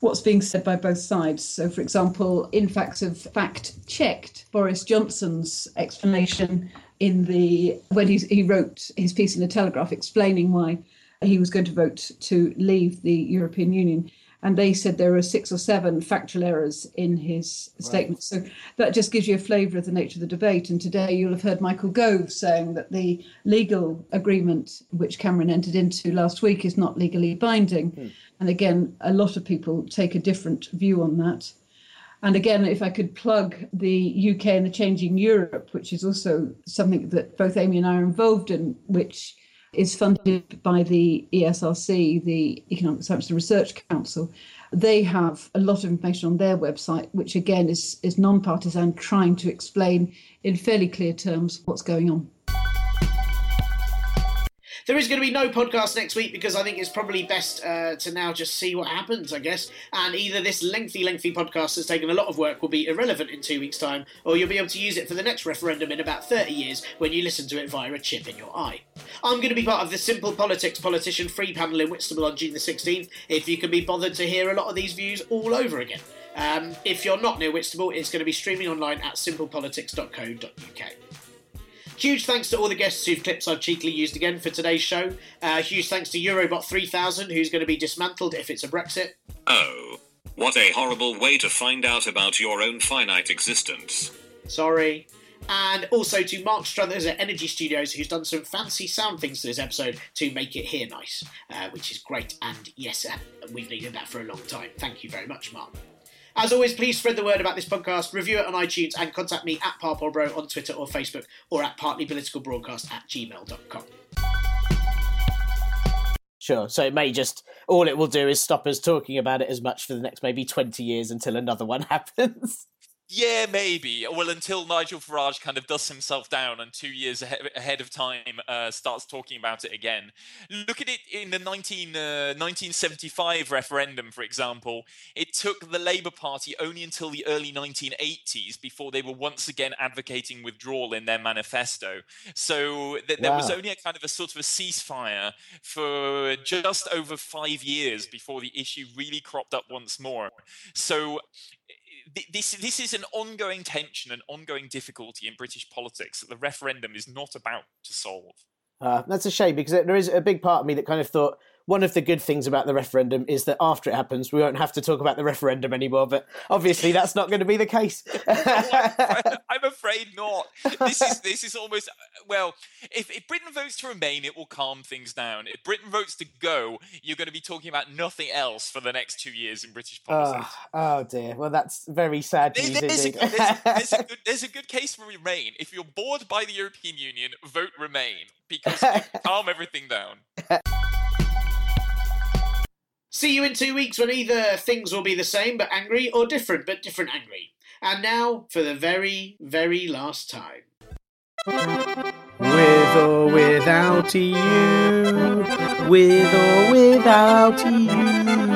[SPEAKER 9] what's being said by both sides. So, for example, InFacts have fact checked Boris Johnson's explanation in the when he, he wrote his piece in the Telegraph explaining why he was going to vote to leave the European Union and they said there were six or seven factual errors in his right. statement. So that just gives you a flavour of the nature of the debate. And today you'll have heard Michael Gove saying that the legal agreement which Cameron entered into last week is not legally binding. Hmm. And again, a lot of people take a different view on that. And again, if I could plug the UK and the Changing Europe, which is also something that both Amy and I are involved in, which is funded by the ESRC, the Economic Science Research Council. They have a lot of information on their website, which again is, is non partisan, trying to explain in fairly clear terms what's going on.
[SPEAKER 3] There is going to be no podcast next week because I think it's probably best uh, to now just see what happens, I guess. And either this lengthy, lengthy podcast that's taken a lot of work will be irrelevant in two weeks' time, or you'll be able to use it for the next referendum in about 30 years when you listen to it via a chip in your eye. I'm going to be part of the Simple Politics Politician Free panel in Whitstable on June the 16th, if you can be bothered to hear a lot of these views all over again. Um, if you're not near Whitstable, it's going to be streaming online at simplepolitics.co.uk. Huge thanks to all the guests whose clips I've cheekily used again for today's show. Uh, huge thanks to Eurobot 3000, who's going to be dismantled if it's a Brexit.
[SPEAKER 4] Oh, what a horrible way to find out about your own finite existence.
[SPEAKER 3] Sorry. And also to Mark Struthers at Energy Studios, who's done some fancy sound things to this episode to make it hear nice, uh, which is great. And yes, uh, we've needed that for a long time. Thank you very much, Mark. As always, please spread the word about this podcast, review it on iTunes, and contact me at Parpolbro on Twitter or Facebook, or at partlypoliticalbroadcast at gmail.com.
[SPEAKER 7] Sure. So it may just all it will do is stop us talking about it as much for the next maybe twenty years until another one <laughs> happens.
[SPEAKER 5] Yeah, maybe. Well, until Nigel Farage kind of dusts himself down and two years ahead of time uh, starts talking about it again. Look at it in the 19, uh, 1975 referendum, for example. It took the Labour Party only until the early 1980s before they were once again advocating withdrawal in their manifesto. So th- there was only a kind of a sort of a ceasefire for just over five years before the issue really cropped up once more. So this this is an ongoing tension, an ongoing difficulty in British politics that the referendum is not about to solve.
[SPEAKER 7] Uh, that's a shame because there is a big part of me that kind of thought one of the good things about the referendum is that after it happens, we won't have to talk about the referendum anymore. But obviously, that's not going to be the case. <laughs>
[SPEAKER 5] I'm afraid not. This is this is almost well. If, if Britain votes to remain, it will calm things down. If Britain votes to go, you're going to be talking about nothing else for the next two years in British ah, politics.
[SPEAKER 7] oh, oh dear. Well, that's very sad
[SPEAKER 5] There-
[SPEAKER 7] news
[SPEAKER 5] there's, a, there's, there's a <laughs> good, there's a good case for Remain. If you're bored by the European Union, vote Remain because <laughs> calm everything down.
[SPEAKER 3] See you in two weeks when either things will be the same but angry or different but different angry. And now for the very, very last time.
[SPEAKER 7] With or without you. With or without you.